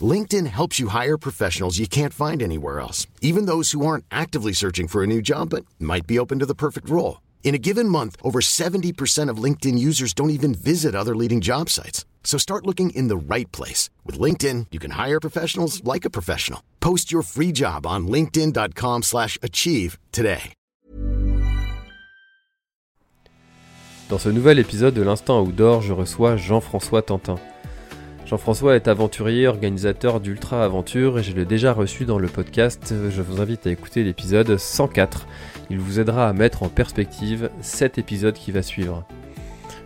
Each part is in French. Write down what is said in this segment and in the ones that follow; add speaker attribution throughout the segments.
Speaker 1: LinkedIn helps you hire professionals you can't find anywhere else, even those who aren't actively searching for a new job but might be open to the perfect role. In a given month, over 70% of LinkedIn users don't even visit other leading job sites. So start looking in the right place. With LinkedIn, you can hire professionals like a professional. Post your free job on linkedin.com slash achieve today.
Speaker 2: Dans ce nouvel épisode de l'Instant Outdoor, je reçois Jean-François Tantin. Jean-François est aventurier, organisateur d'Ultra Aventure et je l'ai déjà reçu dans le podcast. Je vous invite à écouter l'épisode 104. Il vous aidera à mettre en perspective cet épisode qui va suivre.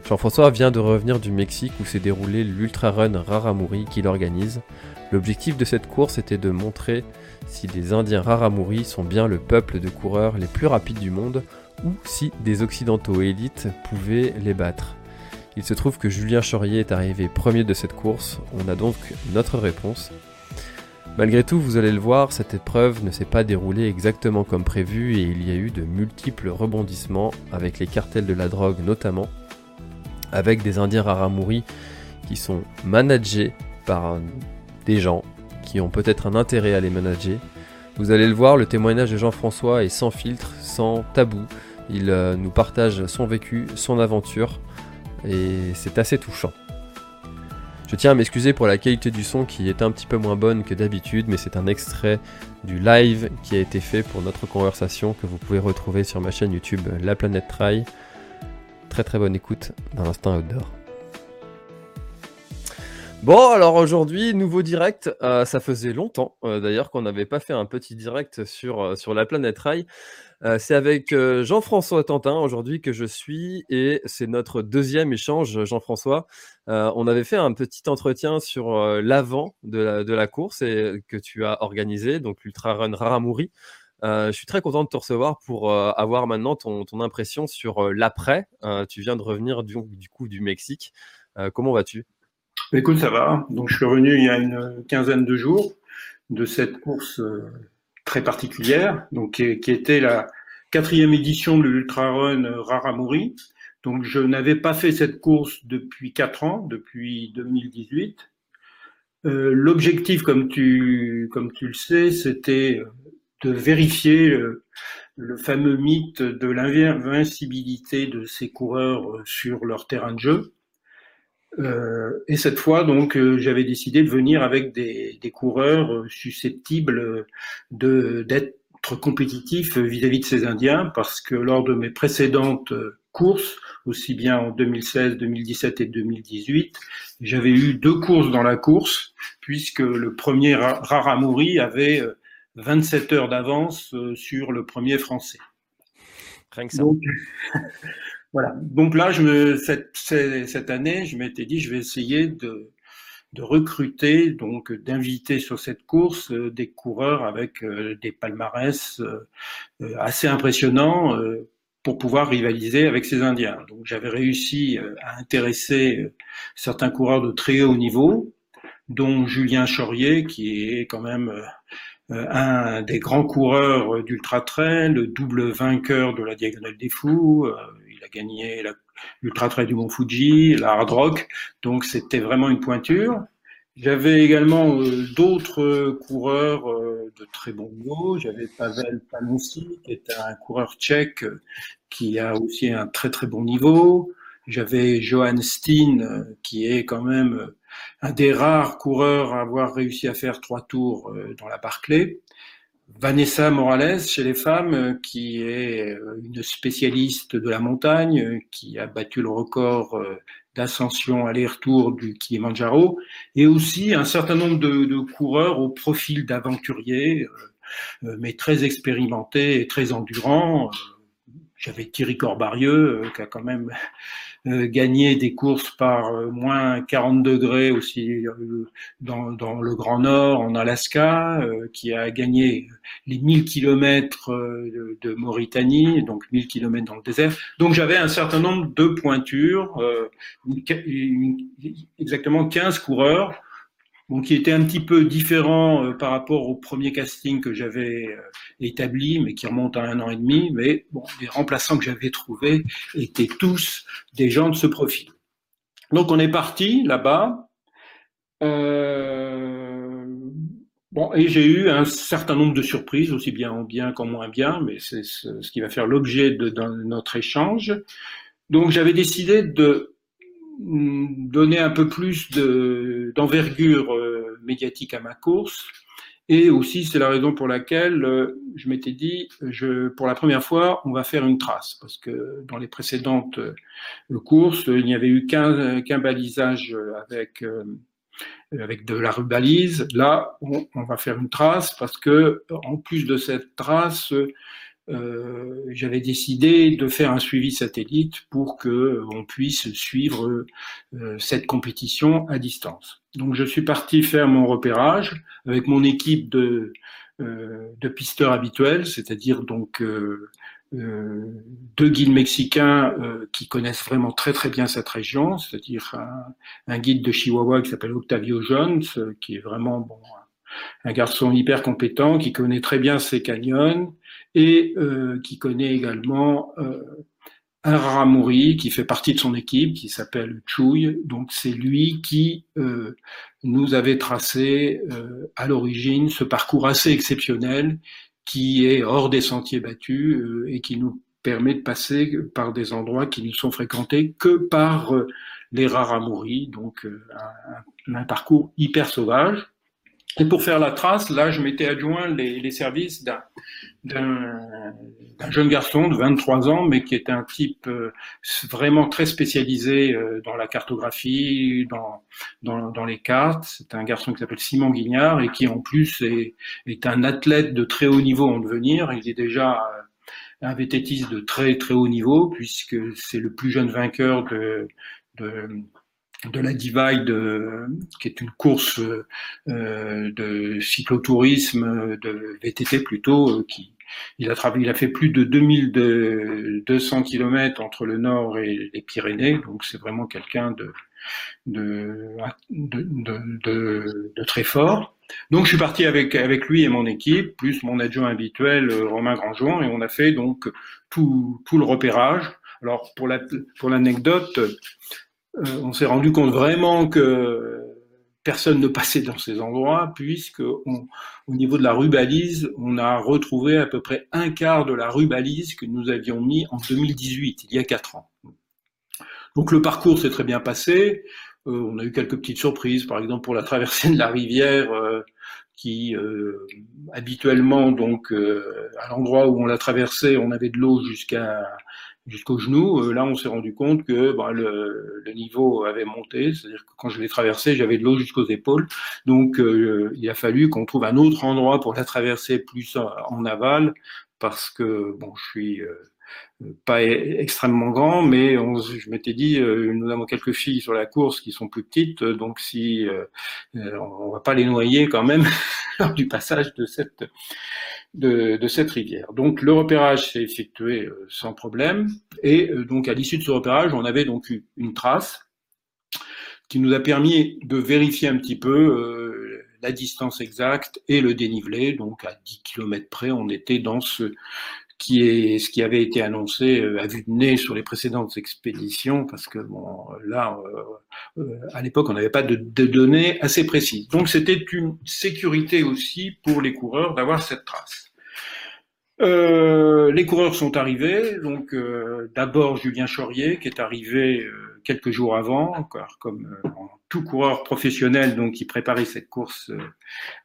Speaker 2: Jean-François vient de revenir du Mexique où s'est déroulé l'Ultra Run Raramuri qu'il organise. L'objectif de cette course était de montrer si les Indiens Raramuri sont bien le peuple de coureurs les plus rapides du monde ou si des Occidentaux élites pouvaient les battre. Il se trouve que Julien Chaurier est arrivé premier de cette course, on a donc notre réponse. Malgré tout, vous allez le voir, cette épreuve ne s'est pas déroulée exactement comme prévu et il y a eu de multiples rebondissements avec les cartels de la drogue notamment, avec des Indiens Raramuri qui sont managés par des gens qui ont peut-être un intérêt à les manager. Vous allez le voir, le témoignage de Jean-François est sans filtre, sans tabou. Il euh, nous partage son vécu, son aventure et c'est assez touchant. Je tiens à m'excuser pour la qualité du son qui est un petit peu moins bonne que d'habitude, mais c'est un extrait du live qui a été fait pour notre conversation que vous pouvez retrouver sur ma chaîne YouTube La Planète Trail. Très très bonne écoute dans l'instant outdoor. Bon, alors aujourd'hui, nouveau direct. Euh, ça faisait longtemps euh, d'ailleurs qu'on n'avait pas fait un petit direct sur, euh, sur la planète Rail. C'est avec Jean-François Tantin aujourd'hui que je suis et c'est notre deuxième échange, Jean-François. on avait fait un petit entretien sur l'avant de la, course et, que tu as organisé, donc l'Ultra Run Raramuri. je suis très content de te recevoir pour avoir maintenant ton, impression sur l'après. tu viens de revenir du, coup du Mexique. comment vas-tu?
Speaker 3: Écoute, ça va. Je suis revenu il y a une quinzaine de jours de cette course euh, très particulière, donc qui, était la quatrième édition de l'Ultra Run Raramuri. Donc, je n'avais pas fait cette course depuis quatre ans, depuis 2018. Euh, L'objectif, comme tu, comme tu le sais, c'était de vérifier le fameux mythe de l'invincibilité de ces coureurs sur leur terrain de jeu. Euh, et cette fois, donc, euh, j'avais décidé de venir avec des, des coureurs euh, susceptibles de d'être compétitifs vis-à-vis de ces Indiens, parce que lors de mes précédentes courses, aussi bien en 2016, 2017 et 2018, j'avais eu deux courses dans la course, puisque le premier Raramuri avait 27 heures d'avance sur le premier français.
Speaker 2: Rien que ça.
Speaker 3: Voilà. Donc là, je me, cette, année, je m'étais dit, je vais essayer de, recruter, donc d'inviter sur cette course euh, des coureurs avec euh, des palmarès euh, assez impressionnants pour pouvoir rivaliser avec ces Indiens. Donc j'avais réussi à intéresser certains coureurs de très haut niveau, dont Julien Chaurier, qui est quand même un des grands coureurs d'ultra trail, le double vainqueur de la Diagonale des Fous il a gagné l'Ultra Trail du Mont Fuji, la Hard Rock, donc c'était vraiment une pointure. J'avais également euh, d'autres coureurs euh, de très bon niveau. J'avais Pavel Panonsi, qui est un coureur tchèque qui a aussi un très très bon niveau. J'avais Johan Steen, qui est quand même un des rares coureurs à avoir réussi à faire trois tours euh, dans la Barclay. Vanessa Morales chez les femmes, euh, qui est euh, une spécialiste de la montagne, euh, qui a battu le record d'ascension aller-retour du Kilimanjaro, et aussi un certain nombre de, coureurs au profil d'aventuriers, mais très expérimentés et très endurants. j'avais Thierry Corbarieux qui a quand même gagné des courses par moins 40 degrés aussi dans, dans, le Grand Nord, en Alaska, qui a gagné les 1000 kilomètres de, Mauritanie, donc 1000 kilomètres dans le désert. Donc j'avais un certain nombre de pointures, exactement 15 coureurs donc qui était un petit peu différent euh, par rapport au premier casting que j'avais euh, établi, mais qui remonte à un an et demi. Mais bon, les remplaçants que j'avais trouvés étaient tous des gens de ce profil. Donc on est parti là-bas. Euh, bon, et j'ai eu un certain nombre de surprises, aussi bien en bien qu'en moins bien, mais c'est ce, qui va faire l'objet de, notre échange. Donc j'avais décidé de donner un peu plus d'envergure médiatique à ma course. Et aussi, c'est la raison pour laquelle euh, je m'étais dit, je, pour la première fois, on va faire une trace, parce que dans les précédentes euh, courses, il n'y avait eu qu'un qu'un balisage avec avec de la rubalise. Là, on, on, va faire une trace, parce que en plus de cette trace, euh, j'avais décidé de faire un suivi satellite pour que euh, on puisse suivre euh, cette compétition à distance. Donc je suis parti faire mon repérage avec mon équipe de, de pisteurs habituels, c'est-à-dire donc deux guides mexicains qui connaissent vraiment très très bien cette région, c'est-à-dire un, un, guide de Chihuahua qui s'appelle Octavio Jones, qui est vraiment bon, un garçon hyper compétent, qui connaît très bien ces canyons, et euh, qui connaît également euh, un Raramuri qui fait partie de son équipe, qui s'appelle Chouy. Donc c'est lui qui euh, nous avait tracé à l'origine ce parcours assez exceptionnel qui est hors des sentiers battus et qui nous permet de passer par des endroits qui ne sont fréquentés que par les Raramuri, donc un, un parcours hyper sauvage. Et pour faire la trace, là, je m'étais adjoint les, les services d'un jeune garçon de 23 ans, mais qui était un type euh, vraiment très spécialisé euh, dans la cartographie, dans, dans, dans les cartes. C'est un garçon qui s'appelle Simon Guignard et qui en plus est, est, un athlète de très haut niveau en devenir. Il est déjà un vététiste de très très haut niveau puisque c'est le plus jeune vainqueur de, de de la Divide, euh, qui est une course euh, de cyclotourisme, de VTT plutôt, euh, qui il a travaillé, il a fait plus de 2200 km entre le nord et les Pyrénées, donc c'est vraiment quelqu'un de de, de, de, très fort. Donc je suis parti avec avec lui et mon équipe, plus mon adjoint habituel Romain Grandjean, et on a fait donc tout, tout le repérage. Alors pour la pour l'anecdote, euh, on s'est rendu compte vraiment que personne ne passait dans ces endroits, puisque au niveau de la rubalise, on a retrouvé à peu près un quart de la rubalise que nous avions mis en 2018, il y a quatre ans. Donc le parcours s'est très bien passé. Euh, on a eu quelques petites surprises, par exemple pour la traversée de la rivière, euh, qui habituellement, donc à l'endroit où on l'a traversée, on avait de l'eau jusqu'à jusqu'au genou. Euh, là, on s'est rendu compte que bah, le, le, niveau avait monté, c'est-à-dire que quand je l'ai traversé, j'avais de l'eau jusqu'aux épaules. Donc, euh, il a fallu qu'on trouve un autre endroit pour la traverser plus en, aval, parce que bon, je suis euh, pas e-, extrêmement grand, mais je m'étais dit, nous avons quelques filles sur la course qui sont plus petites, donc si on va pas les noyer quand même lors du passage de cette de, cette rivière. Donc le repérage s'est effectué euh, sans problème et euh, donc à l'issue de ce repérage, on avait donc eu une trace qui nous a permis de vérifier un petit peu euh, la distance exacte et le dénivelé. Donc à 10 km près, on était dans ce qui est ce qui avait été annoncé à vue de nez sur les précédentes expéditions, parce que bon, là, à l'époque, on n'avait pas de, données assez précises. Donc, c'était une sécurité aussi pour les coureurs d'avoir cette trace. Euh, les coureurs sont arrivés, donc euh, d'abord Julien Chaurier qui est arrivé euh, quelques jours avant, comme tout coureur professionnel, donc qui préparait cette course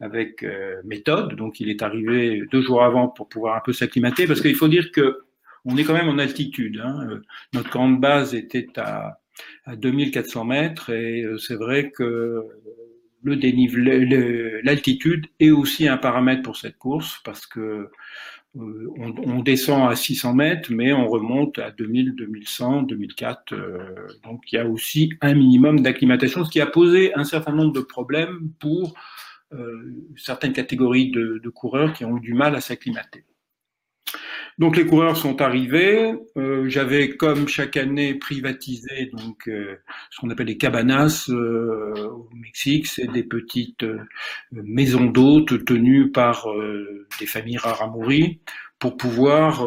Speaker 3: avec méthode, donc il est arrivé deux jours avant pour pouvoir un peu s'acclimater, parce qu'il faut dire que on est quand même en altitude. Hein. Notre grande base était à, à 2400 mètres et c'est vrai que le dénivelé, l'altitude est aussi un paramètre pour cette course parce que on, descend à 600 mètres, mais on remonte à 2000, 2100, 2004. donc il y a aussi un minimum d'acclimatation, ce qui a posé un certain nombre de problèmes pour certaines catégories de, de coureurs qui ont eu du mal à s'acclimater. Donc les coureurs sont arrivés. Euh, j'avais, comme chaque année, privatisé donc euh, ce qu'on appelle les cabanas euh, au Mexique. C'est des petites maisons d'hôtes tenues par des familles raramuri pour pouvoir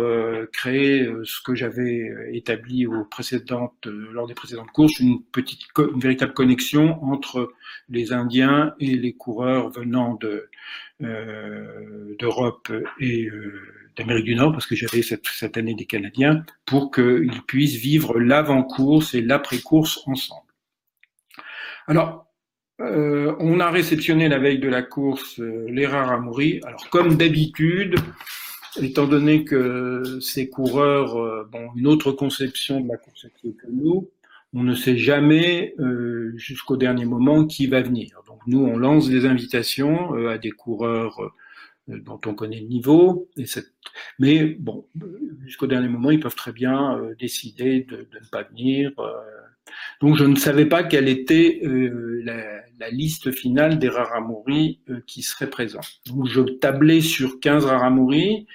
Speaker 3: créer ce que j'avais établi lors des précédentes courses, une petite, véritable connexion entre les Indiens et les coureurs venant de d'Europe et d'Amérique du Nord, parce que j'avais cette, cette, année des Canadiens, pour qu'ils puissent vivre l'avant-course et l'après-course ensemble. Alors, euh, on a réceptionné la veille de la course euh, les Raramuri. Alors, comme d'habitude, étant donné que ces coureurs euh, ont une autre conception de la course à que nous, on ne sait jamais euh, jusqu'au dernier moment qui va venir. Donc nous, on lance des invitations à des coureurs dont on connaît le niveau. Et mais bon, jusqu'au dernier moment, ils peuvent très bien euh, décider de, de, ne pas venir. Euh. Donc je ne savais pas quelle était la, la, liste finale des Raramuri qui seraient présents. Donc je tablais sur 15 Raramuri.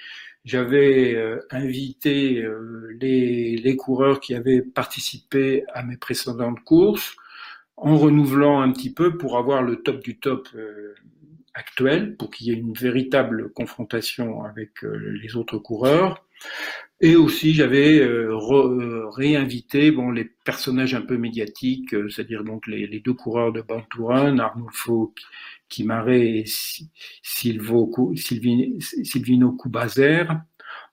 Speaker 3: J'avais invité les, les, coureurs qui avaient participé à mes précédentes courses en renouvelant un petit peu pour avoir le top du top actuelle pour qu'il y ait une véritable confrontation avec euh, les autres coureurs. Et aussi, j'avais euh, euh, réinvité bon, les personnages un peu médiatiques, c'est-à-dire donc les, les, deux coureurs de Banturan, Arnulfo Kimaré et Silvo, Silvino Kubazer.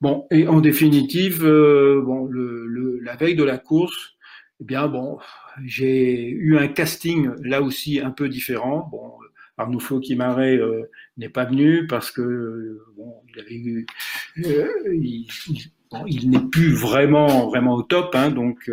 Speaker 3: Bon, et en définitive, bon, le, le, la veille de la course, eh bien bon, j'ai eu un casting là aussi un peu différent. Bon, Arnoufo Kimaré euh, n'est pas venu parce que euh, bon, il avait eu, euh, il, n'est plus vraiment vraiment au top, hein, donc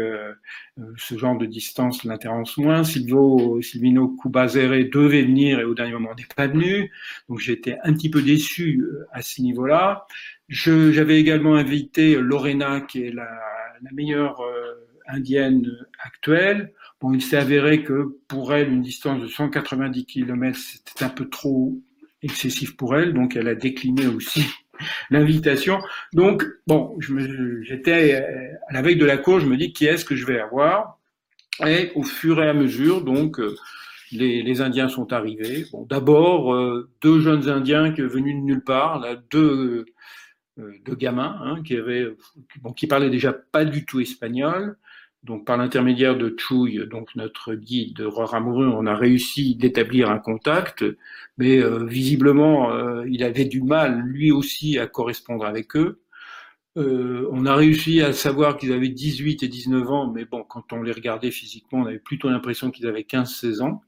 Speaker 3: ce genre de distance l'intéresse moins. Silvio Silvino Kubazere devait venir et au dernier moment n'est pas venu, donc j'étais un petit peu déçu à ce niveau-là. J'avais également invité Lorena, qui est la meilleure indienne actuelle. Bon, il s'est avéré que pour elle, une distance de 190 km, c'était un peu trop excessif pour elle, donc elle a décliné aussi l'invitation. Donc, bon, j'étais à la veille de la course, je me dis qui est-ce que je vais avoir? Et au fur et à mesure, donc, euh, les, Indiens sont arrivés. Bon, d'abord, euh, deux jeunes Indiens qui venus de nulle part, deux, euh, gamins hein, qui avaient, qui parlaient déjà pas du tout espagnol donc par l'intermédiaire de Chouille, donc notre guide de Ramoureux, on a réussi d'établir un contact, mais euh, visiblement euh, il avait du mal lui aussi à correspondre avec eux. Euh, on a réussi à savoir qu'ils avaient 18 et 19 ans, mais bon, quand on les regardait physiquement, on avait plutôt l'impression qu'ils avaient 15-16 ans.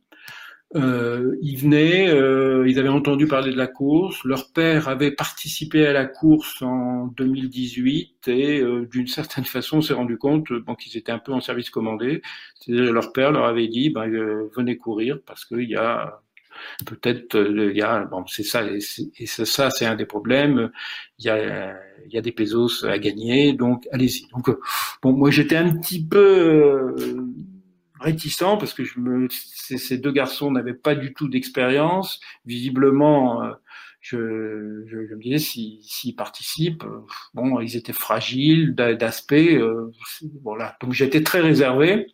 Speaker 3: Euh, ils venaient, euh, ils avaient entendu parler de la course. Leur père avait participé à la course en 2018 et euh, d'une certaine façon s'est rendu compte bon, qu'ils étaient un peu en service commandé. C'est-à-dire leur père leur avait dit ben, euh, venez courir parce qu'il y a peut-être il y a bon c'est ça et c'est ça c'est un des problèmes. Il y a il y a des pesos à gagner donc allez-y. Donc bon moi j'étais un petit peu réticent parce que je me, ces, deux garçons n'avaient pas du tout d'expérience. Visiblement, euh, je, me disais s'ils si, participent, euh, bon, ils étaient fragiles d'aspect, euh, voilà. Donc j'étais très réservé.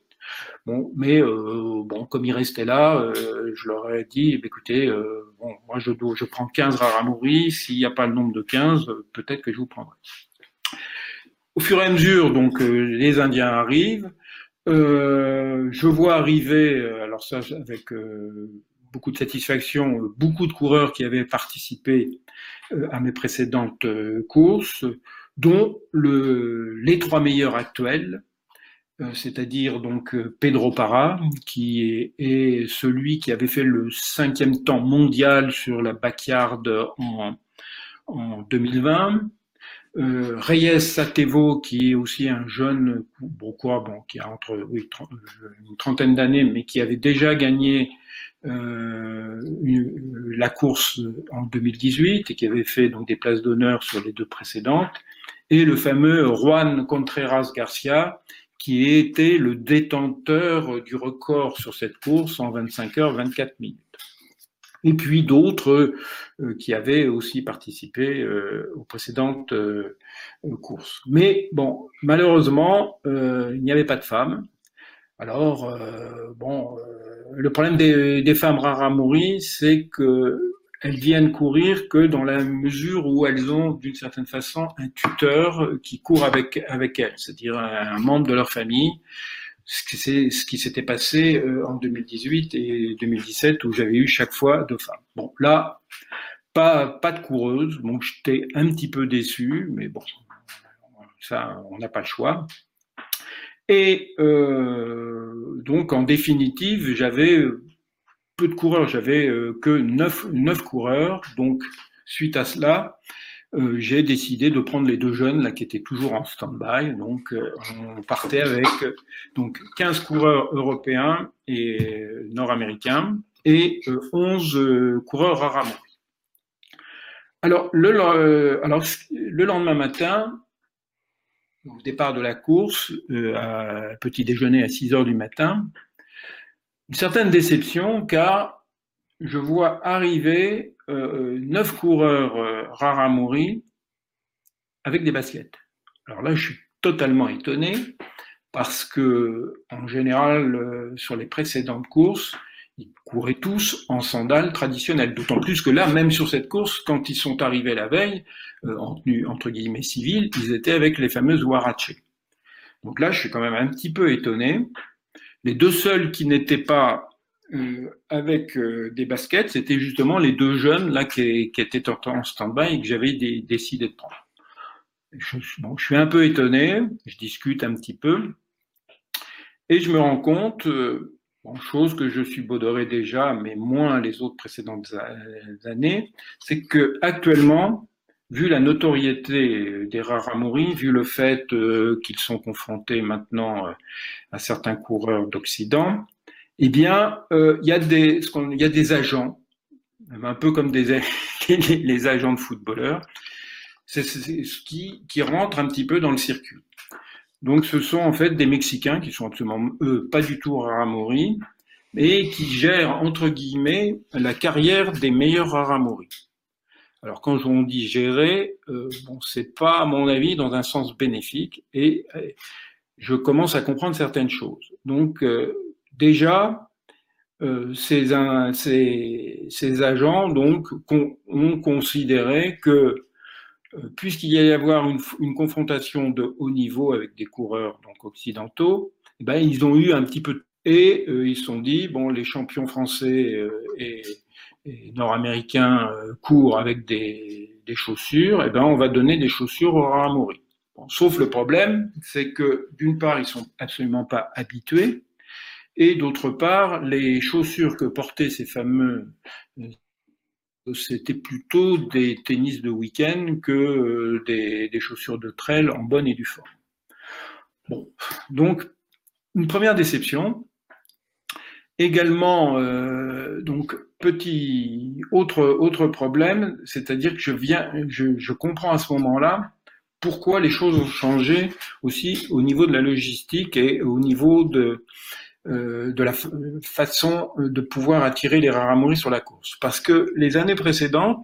Speaker 3: Bon, mais bon, comme ils restaient là, je leur ai dit, eh écoutez, bon, moi je, je prends 15 Raramuri, s'il n'y a pas le nombre de 15, peut-être que je vous prendrai. Au fur et à mesure, donc les Indiens arrivent. Euh, je vois arriver, euh, alors ça avec euh, beaucoup de satisfaction, beaucoup de coureurs qui avaient participé à mes précédentes courses, dont le, les trois meilleurs actuels, c'est-à-dire donc Pedro Parra, qui est, est, celui qui avait fait le cinquième temps mondial sur la backyard en, en 2020, euh, Reyes Satevo, qui est aussi un jeune coureur, bon, qui a entre oui, une trentaine d'années, mais qui avait déjà gagné euh, la course en 2018 et qui avait fait donc des places d'honneur sur les deux précédentes, et le fameux Juan Contreras Garcia, qui était le détenteur du record sur cette course en 25 heures 24 minutes. Et puis d'autres euh, qui avaient aussi participé euh, aux précédentes euh, courses. Mais bon, malheureusement, il n'y avait pas de femmes. Alors, bon, le problème des, des femmes mourir, c'est que elles viennent courir que dans la mesure où elles ont d'une certaine façon un tuteur qui court avec avec elles, c'est-à-dire un membre de leur famille. Ce qui s'était passé euh, en 2018 et 2017 où j'avais eu chaque fois deux femmes. Bon, là, pas pas de coureuse. Bon, j'étais un petit peu déçu, mais bon, ça, on n'a pas le choix. Et euh, donc, en définitive, j'avais peu de coureurs, j'avais euh, que 9, 9 coureurs. Donc, suite à cela, euh, j'ai décidé de prendre les deux jeunes là qui étaient toujours en stand-by. Donc, euh, on partait avec donc 15 coureurs européens et nord-américains et 11 coureurs rarement. Alors le, lendemain matin, au départ de la course, à petit déjeuner à 6 heures du matin, une certaine déception car je vois arriver euh, neuf coureurs euh, Raramuri avec des baskets. Alors là, je suis totalement étonné parce que en général, euh, sur les précédentes courses, ils couraient tous en sandales traditionnelles. D'autant plus que là, même sur cette course, quand ils sont arrivés la veille, euh, en tenue entre guillemets civile, ils étaient avec les fameuses Warache. Donc là, je suis quand même un petit peu étonné. Les deux seuls qui n'étaient pas euh, avec euh, des baskets, c'était justement les deux jeunes là qui, étaient en stand-by et que j'avais décidé de prendre. Je, suis un peu étonné, je discute un petit peu et je me rends compte, euh, chose que je suis bodoré déjà, mais moins les autres précédentes années, c'est que actuellement, vu la notoriété des Raramuri, vu le fait euh, qu'ils sont confrontés maintenant euh, à certains coureurs d'Occident, eh bien, euh, il y, a des, y a des agents, un peu comme des, les agents de footballeurs, c'est ce qui, qui rentrent un petit peu dans le circuit. Donc, ce sont en fait des Mexicains qui sont absolument, eux, pas du tout Raramuri, mais qui gèrent, entre guillemets, la carrière des meilleurs Raramuri. Alors quand on dit gérer, euh, bon, c'est pas à mon avis dans un sens bénéfique et euh, je commence à comprendre certaines choses. Donc euh, déjà, euh, ces, agents ont considéré que puisqu'il y allait avoir une, confrontation de haut niveau avec des coureurs donc occidentaux, eh ben, ils ont eu un petit peu et ils se sont dit bon les champions français et nord-américains euh, courent avec des, chaussures, et eh ben on va donner des chaussures aux Raramuri. Bon, sauf le problème, c'est que d'une part ils sont absolument pas habitués, et d'autre part les chaussures que portaient ces fameux euh, c'était plutôt des tennis de week-end que euh, des, chaussures de trail en bonne et due forme. Bon, donc une première déception. Également, euh, donc petit autre autre problème, c'est-à-dire que je viens, je, comprends à ce moment-là pourquoi les choses ont changé aussi au niveau de la logistique et au niveau de de la façon de pouvoir attirer les raramouris sur la course. Parce que les années précédentes,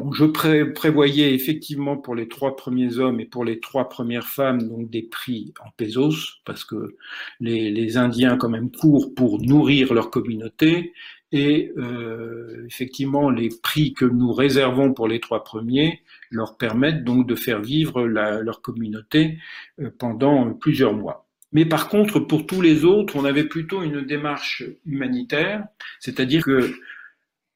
Speaker 3: Bon, je prévoyais effectivement pour les trois premiers hommes et pour les trois premières femmes donc des prix en pesos parce que les, Indiens quand même courent pour nourrir leur communauté et euh, effectivement les prix que nous réservons pour les trois premiers leur permettent donc de faire vivre leur communauté euh, pendant plusieurs mois. Mais par contre, pour tous les autres, on avait plutôt une démarche humanitaire, c'est-à-dire que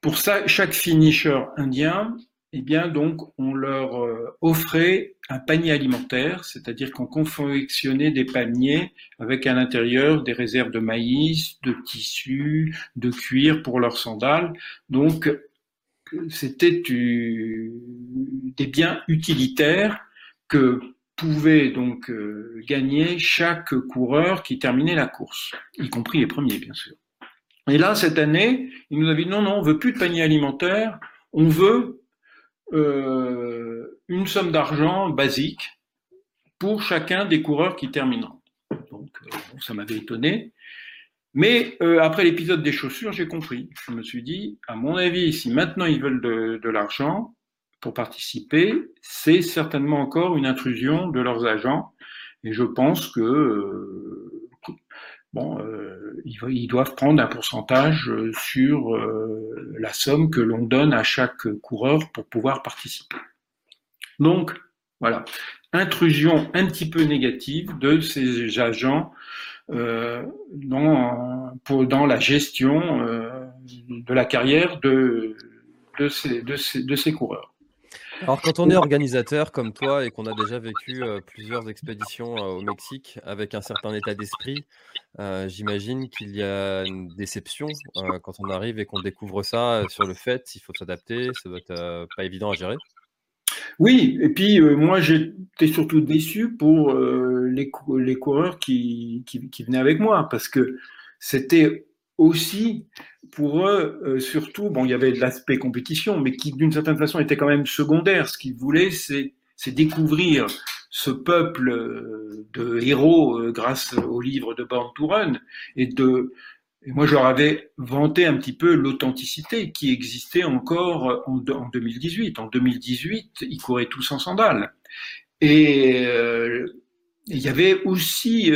Speaker 3: pour ça, chaque finisher indien, eh bien donc on leur euh, offrait un panier alimentaire, c'est-à-dire qu'on confectionnait des paniers avec à l'intérieur des réserves de maïs, de tissus, de cuir pour leurs sandales. Donc c'était des biens utilitaires que pouvait donc euh, gagner chaque coureur qui terminait la course, y compris les premiers bien sûr. Et là, cette année, il nous a dit non, non, on veut plus de panier alimentaire, on veut euh, une somme d'argent basique pour chacun des coureurs qui termineront. Donc, euh, ça m'avait étonné. Mais après l'épisode des chaussures, j'ai compris. Je me suis dit, à mon avis, si maintenant ils veulent de l'argent, participer, c'est certainement encore une intrusion de leurs agents. Et je pense que euh, bon, euh, ils, doivent prendre un pourcentage sur euh, la somme que l'on donne à chaque coureur pour pouvoir participer. Donc voilà, intrusion un petit peu négative de ces agents dans, la gestion de la carrière de ces coureurs.
Speaker 2: Alors, quand on est organisateur comme toi et qu'on a déjà vécu euh, plusieurs expéditions euh, au Mexique avec un certain état d'esprit, euh, j'imagine qu'il y a une déception quand on arrive et qu'on découvre ça sur le fait, il faut s'adapter, ça doit être pas évident à gérer.
Speaker 3: Oui, et puis moi j'étais surtout déçu pour les, les, coureurs qui, qui, qui, venaient avec moi parce que c'était aussi pour eux, euh, surtout, bon, il y avait l'aspect compétition, mais qui d'une certaine façon était quand même secondaire. Ce qu'ils voulaient, c'est, découvrir ce peuple euh, de héros euh, grâce au livre de Born to Run et moi, je leur avais vanté un petit peu l'authenticité qui existait encore en, en, 2018. En 2018, ils couraient tous en sandales. Et il y avait aussi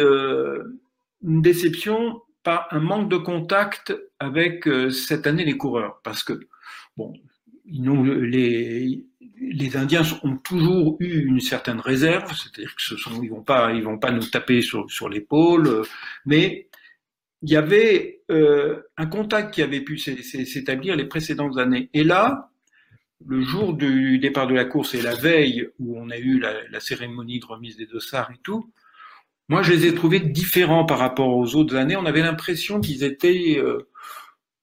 Speaker 3: une déception un manque de contact avec euh, cette année les coureurs, parce que bon, les, les Indiens ont toujours eu une certaine réserve, c'est-à-dire que ce vont pas, vont pas nous taper sur, sur l'épaule, mais il y avait euh, un contact qui avait pu s'établir les précédentes années. Et là, le jour du départ de la course et la veille où on a eu la, la cérémonie de remise des dossards et tout, moi, je les ai trouvés différents par rapport aux autres années. On avait l'impression qu'ils étaient euh,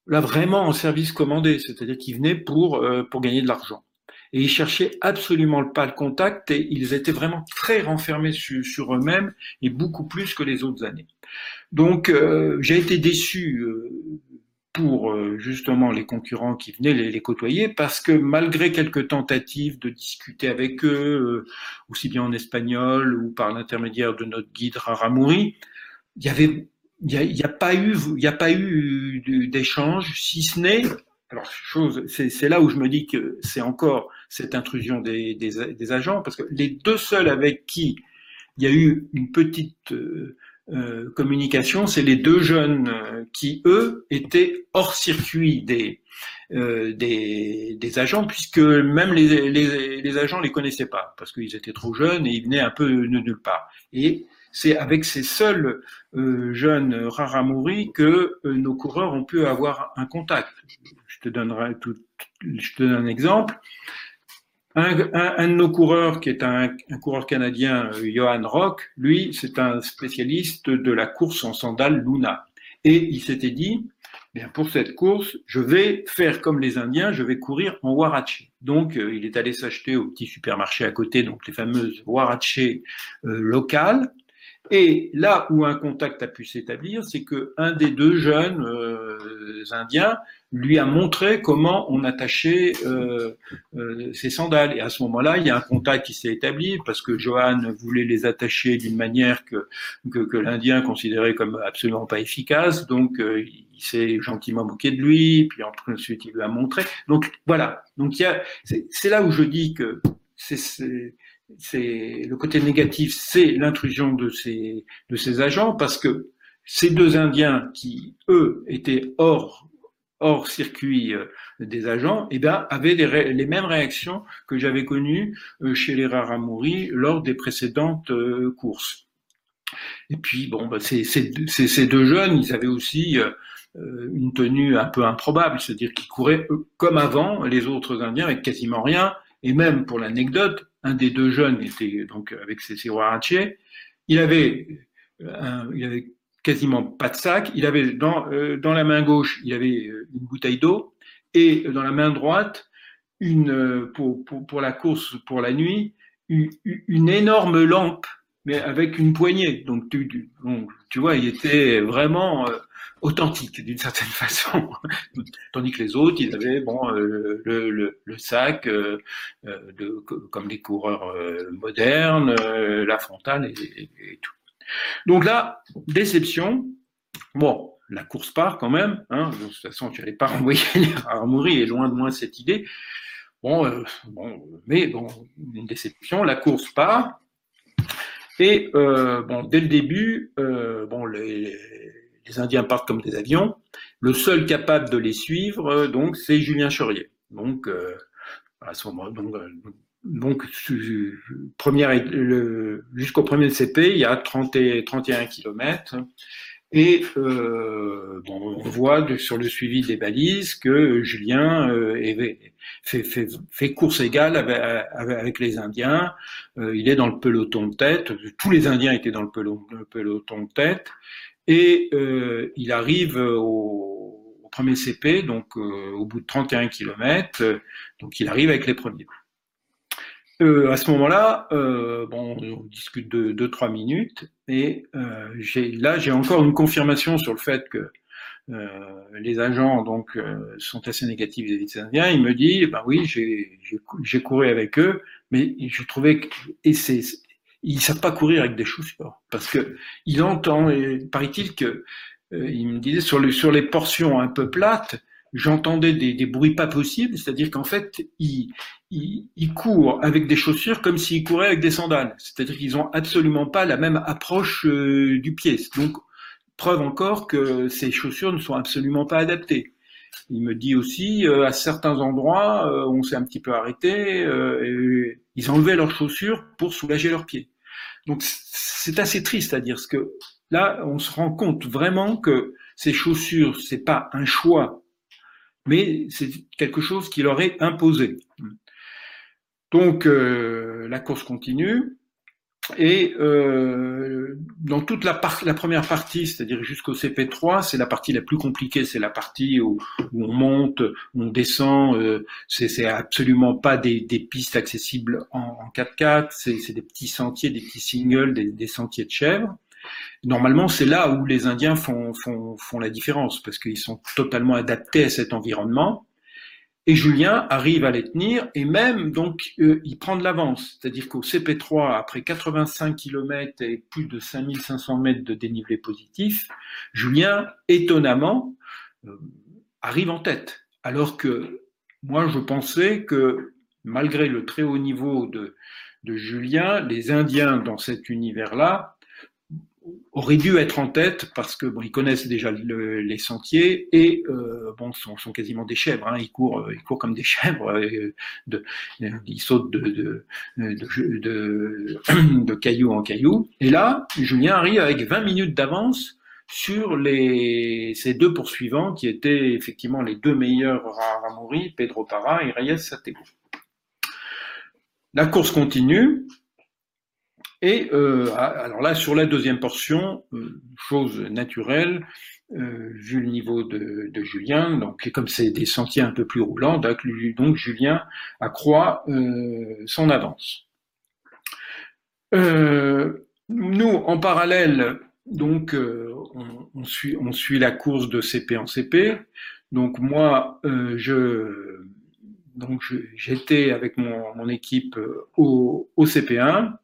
Speaker 3: là vraiment en service commandé, c'est-à-dire qu'ils venaient pour, euh, pour gagner de l'argent. Et ils cherchaient absolument pas le contact et ils étaient vraiment très renfermés sur, eux-mêmes et beaucoup plus que les autres années. Donc, euh, j'ai été déçu pour euh, justement les concurrents qui venaient les, côtoyer, parce que malgré quelques tentatives de discuter avec eux, euh, aussi bien en espagnol ou par l'intermédiaire de notre guide Raramuri, il y avait, il n'y a, pas eu, n'y a pas eu d'échange, si ce n'est, alors chose, c'est là où je me dis que c'est encore cette intrusion des, des, agents, parce que les deux seuls avec qui il y a eu une petite euh, euh, communication, c'est les deux jeunes euh, qui, eux, étaient hors circuit des, euh, des, des, agents, puisque même les, les, les agents les connaissaient pas, parce qu'ils étaient trop jeunes et ils venaient un peu de nulle part. Et c'est avec ces seuls euh, jeunes Raramuri que nos coureurs ont pu avoir un contact. Je te donnerai tout, je te donne un exemple. Un, de nos coureurs, qui est un, coureur canadien, euh, Johan Rock, lui, c'est un spécialiste de la course en sandales Luna. Et il s'était dit, bien pour cette course, je vais faire comme les Indiens, je vais courir en Waraché. Donc, euh, il est allé s'acheter au petit supermarché à côté, donc les fameuses Waraché euh, locales. Et là où un contact a pu s'établir, c'est que un des deux jeunes Indiens lui a montré comment on attachait euh, euh, ses sandales. Et à ce moment-là, il y a un contact qui s'est établi parce que Johan voulait les attacher d'une manière que, l'Indien considérait comme absolument pas efficace. Donc, euh, il s'est gentiment moqué de lui, puis ensuite il lui a montré. Donc voilà. Donc c'est là où je dis que c'est c'est le côté négatif, c'est l'intrusion de ces de ces agents parce que ces deux Indiens qui eux étaient hors hors circuit euh, des agents, eh bien, avaient les, mêmes réactions que j'avais connues euh, chez les Raramuri lors des précédentes euh, courses. Et puis, bon, bah, ces, deux jeunes, ils avaient aussi une tenue un peu improbable, c'est-à-dire qu'ils couraient comme avant les autres Indiens avec quasiment rien. Et même pour l'anecdote, un des deux jeunes était donc avec ses, ses il avait, il avait quasiment pas de sac. Il avait dans, euh, dans la main gauche, il avait euh, une bouteille d'eau et dans la main droite, une, pour, pour, la course pour la nuit, une, énorme lampe, mais avec une poignée. Donc, tu, tu, tu vois, il était vraiment euh, authentique d'une certaine façon. Tandis que les autres, ils avaient bon, euh, le, le, sac euh, de, comme les coureurs modernes, la frontale et, et, tout. Donc là, déception. Bon, la course part quand même. Hein. De toute façon, tu n'allais pas renvoyer Armoury et loin de moi cette idée. Bon, euh, bon, mais bon, une déception. La course part. Et euh, dès le début, euh, les, les, Indiens partent comme des avions. Le seul capable de les suivre, donc, c'est Julien Chorier. Donc, à ce moment, donc, donc jusqu'au premier CP, il y a 30 et, 31 kilomètres. Et euh, bon, on voit sur le suivi des balises que Julien euh, fait, course égale avec, les Indiens. Euh, il est dans le peloton de tête. Tous les Indiens étaient dans le peloton, de tête. Et euh, il arrive au, premier CP, donc au bout de 31 km. donc il arrive avec les premiers. Euh, à ce moment-là, euh, bon, on discute de deux trois minutes et euh, là j'ai encore une confirmation sur le fait que euh, les agents donc euh, sont assez négatifs vis-à-vis. Il me dit, eh ben oui, j'ai couru avec eux, mais je trouvais que et c'est ils savent pas courir avec des chaussures parce que il entend, paraît-il que il me disait sur, le, sur les portions un peu plates, j'entendais des, des, bruits pas possibles, c'est-à-dire qu'en fait, ils, ils, ils, courent avec des chaussures comme s'ils couraient avec des sandales. C'est-à-dire qu'ils ont absolument pas la même approche euh, du pied. Donc, preuve encore que ces chaussures ne sont absolument pas adaptées. Il me dit aussi, euh, à certains endroits, euh, on s'est un petit peu arrêté, et ils enlevaient leurs chaussures pour soulager leurs pieds. Donc, c'est assez triste à dire, ce que là, on se rend compte vraiment que ces chaussures, c'est pas un choix mais c'est quelque chose qui leur est imposé. Donc euh, la course continue et euh, dans toute la, première partie, c'est-à-dire jusqu'au CP3, c'est la partie la plus compliquée, c'est la partie où, on monte, où on descend, euh, c'est absolument pas des, pistes accessibles en, en 4x4, c'est des petits sentiers, des petits singles, des sentiers de chèvres. Normalement, c'est là où les Indiens font, font, font la différence, parce qu'ils sont totalement adaptés à cet environnement. Et Julien arrive à les tenir, et même, donc, euh, il prend de l'avance. C'est-à-dire qu'au CP3, après 85 km et plus de 5500 mètres de dénivelé positif, Julien, étonnamment, euh, arrive en tête. Alors que moi, je pensais que, malgré le très haut niveau de, de Julien, les Indiens dans cet univers-là auraient dû être en tête parce que bon, ils connaissent déjà le, les sentiers et euh, bon, sont, quasiment des chèvres. Hein, ils courent, ils courent comme des chèvres. Euh, ils sautent de, de, caillou en caillou. Et là, Julien arrive avec 20 minutes d'avance sur les, ces deux poursuivants qui étaient effectivement les deux meilleurs à Ramori, Pedro Parra et Reyes Satego. La course continue. Et euh, alors là, sur la deuxième portion, euh, chose naturelle, euh, vu le niveau de, de, Julien, donc comme c'est des sentiers un peu plus roulants, donc, Julien accroît euh, son avance. Euh, nous, en parallèle, donc on, on, suit, on suit la course de CP en CP. Donc moi, je donc j'étais avec mon, mon équipe au, au CP1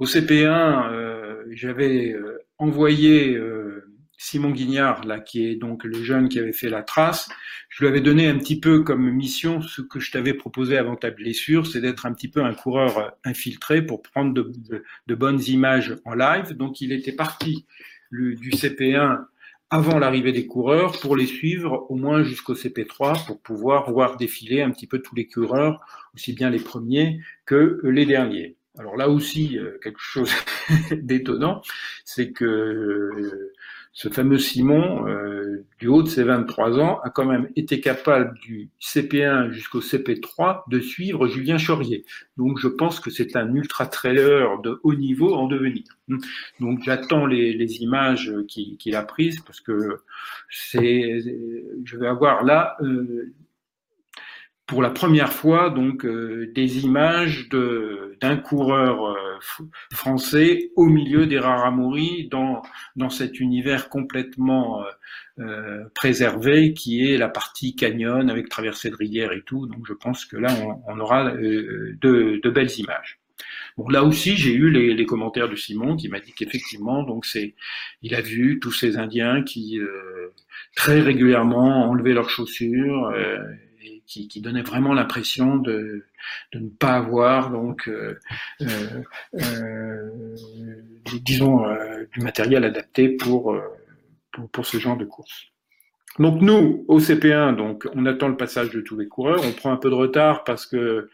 Speaker 3: au CP1, euh, j'avais euh, envoyé euh, Simon Guignard, là, qui est donc le jeune qui avait fait la trace. Je lui avais donné un petit peu comme mission ce que je t'avais proposé avant ta blessure, c'est d'être un petit peu un coureur infiltré pour prendre de, bonnes images en live. Donc il était parti du CP1 avant l'arrivée des coureurs pour les suivre au moins jusqu'au CP3 pour pouvoir voir défiler un petit peu tous les coureurs, aussi bien les premiers que les derniers. Alors là aussi, euh, quelque chose d'étonnant, c'est que euh, ce fameux Simon, euh, du haut de ses 23 ans, a quand même été capable du CP1 jusqu'au CP3 de suivre Julien Chaurier. Donc je pense que c'est un ultra trailer de haut niveau en devenir. Donc j'attends les, les, images qu'il a prises parce que c'est, je vais avoir là pour la première fois donc des images d'un coureur français au milieu des Raramuri dans dans cet univers complètement préservé qui est la partie canyon avec traversée de rivière et tout. Donc je pense que là on, aura de, de belles images. Bon, là aussi, j'ai eu les, les, commentaires de Simon qui m'a dit qu'effectivement, donc c'est, il a vu tous ces Indiens qui euh, très régulièrement enlevaient leurs chaussures euh, qui, donnaient vraiment l'impression de, ne pas avoir donc, euh, euh disons, du matériel adapté pour, pour, pour ce genre de course. Donc nous, au CP1, donc on attend le passage de tous les coureurs. On prend un peu de retard parce que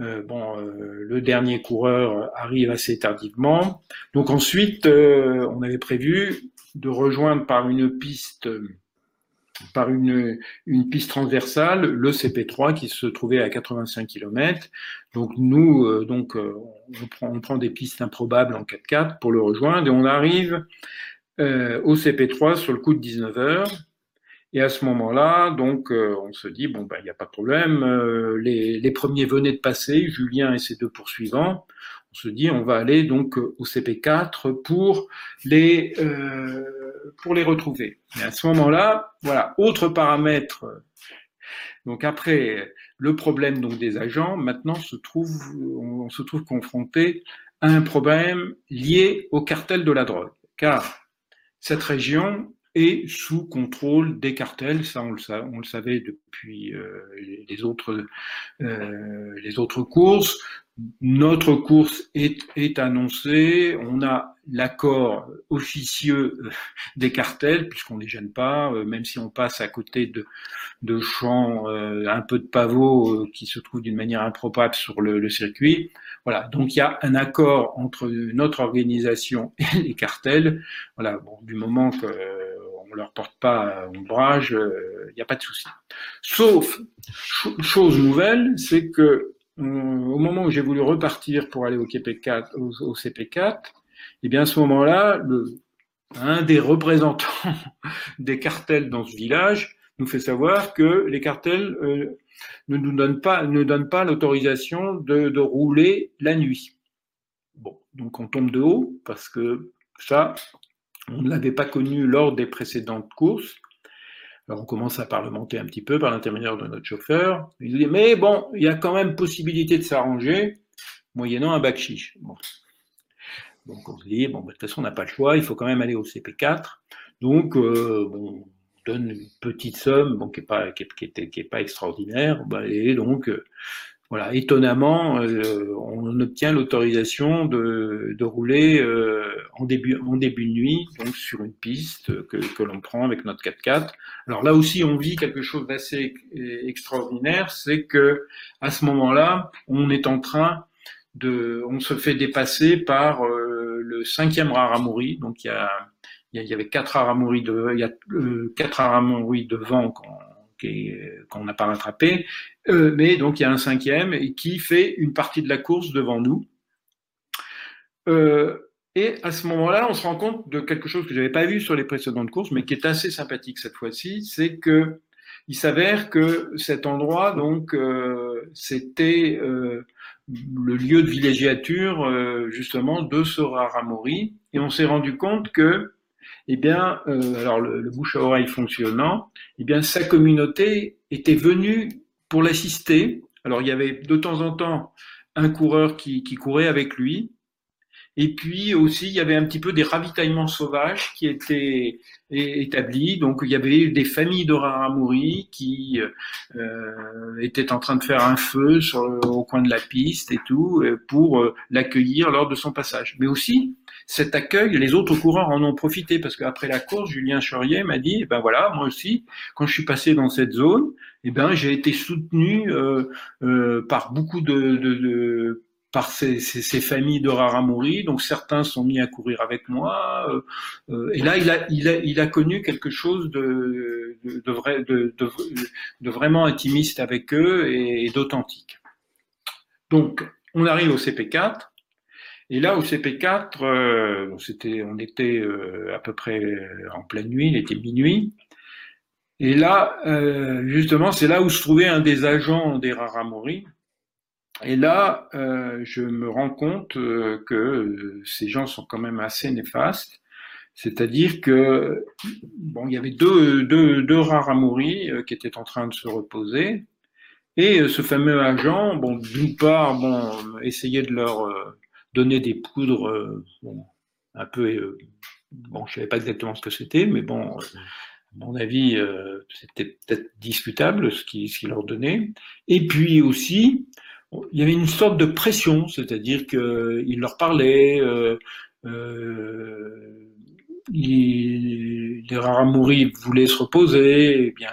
Speaker 3: euh, bon, euh, le dernier coureur arrive assez tardivement. Donc ensuite, euh, on avait prévu de rejoindre par une piste par une, une piste transversale le CP3 qui se trouvait à 85 km. Donc nous, donc on prend, on prend des pistes improbables en 4x4 pour le rejoindre et on arrive au CP3 sur le coup de 19 heures. Et à ce moment-là, donc, euh, on se dit bon ben, il n'y a pas de problème. Euh, les, les, premiers venaient de passer, Julien et ses deux poursuivants. On se dit on va aller donc au CP4 pour les euh, pour les retrouver. Et à ce moment-là, voilà, autre paramètre. Donc après le problème donc des agents, maintenant on, se trouve confronté à un problème lié au cartel de la drogue, car cette région et sous contrôle des cartels. Ça, on le, savait depuis euh, euh, les autres courses. Notre course est, est annoncée. On a l'accord officieux euh, des cartels, puisqu'on ne les gêne pas, euh, même si on passe à côté de, de champs, un peu de pavots qui se trouvent d'une manière improbable sur le, le circuit. Voilà, donc il y a un accord entre notre organisation et les cartels. Voilà, bon, du moment que on leur porte pas ombrage, il euh, n'y a pas de souci. Sauf, chose nouvelle, c'est que euh, au moment où j'ai voulu repartir pour aller au, CP4, au, CP4, et eh bien à ce moment-là, un des représentants des cartels dans ce village nous fait savoir que les cartels euh, ne nous donnent pas, ne donnent pas l'autorisation de, de rouler la nuit. Bon, donc on tombe de haut parce que ça, on ne l'avait pas connu lors des précédentes courses. Alors on commence à parlementer un petit peu par l'intermédiaire de notre chauffeur. Il dit mais bon, il y a quand même possibilité de s'arranger, moyennant un bac chiche. Donc on se dit bon, bah, de toute façon on n'a pas le choix, il faut quand même aller au CP4. Donc euh, on donne une petite somme, bon, qui n'est pas extraordinaire, bah, et donc euh, voilà, étonnamment, euh, on obtient l'autorisation de, de, rouler euh, en, début, en début de nuit, donc sur une piste que, que l'on prend avec notre 4x4. Alors là aussi, on vit quelque chose d'assez extraordinaire, c'est que à ce moment-là, on est en train de, on se fait dépasser par euh, le cinquième Raramuri. Donc il y a, il y avait quatre Raramuri de, il y a quatre Raramuri devant quand qu'on n'a pas rattrapé, euh, mais donc il y a un cinquième qui fait une partie de la course devant nous. Euh, et à ce moment-là, on se rend compte de quelque chose que je n'avais pas vu sur les précédentes courses, mais qui est assez sympathique cette fois-ci, c'est que il s'avère que cet endroit, donc, euh, c'était le lieu de villégiature justement de ce Raramori, et on s'est rendu compte que eh bien, euh, alors le, bouche à oreille fonctionnant, eh bien, sa communauté était venue pour l'assister. Alors, il y avait de temps en temps un coureur qui, courait avec lui. Et puis aussi, il y avait un petit peu des ravitaillements sauvages qui étaient établis. Donc, il y avait des familles de Raramuri qui euh, étaient en train de faire un feu sur, au coin de la piste et tout euh, pour l'accueillir lors de son passage. Mais aussi, cet accueil, les autres coureurs en ont profité parce qu'après la course, Julien Chaurier m'a dit, ben voilà, moi aussi, quand je suis passé dans cette zone, eh ben j'ai été soutenu euh, euh, par beaucoup de, de, de par ces, ces, ces, familles de Raramuri, donc certains sont mis à courir avec moi. Euh, euh et là, il a, il, a, il a connu quelque chose de, de, de, vrai, de, de, vraiment intimiste avec eux et, d'authentique. Donc, on arrive au CP4. Et là, au CP4, euh, on était euh, à peu près euh, en pleine nuit, il était minuit. Et là, euh, justement, c'est là où se trouvait un des agents des Raramori. Et là, euh, je me rends compte euh, que ces gens sont quand même assez néfastes. C'est-à-dire que bon, il y avait deux, deux, deux Raramori qui étaient en train de se reposer. Et ce fameux agent, bon, d'une part, bon, essayait de leur donner des poudres, bon, un peu, bon, je savais pas exactement ce que c'était, mais bon, à mon avis, euh, c'était peut-être discutable ce qu'il leur donnait. Et puis aussi, il y avait une sorte de pression, c'est-à-dire qu'il leur parlait, euh, euh, les Raramuri voulaient se reposer, et bien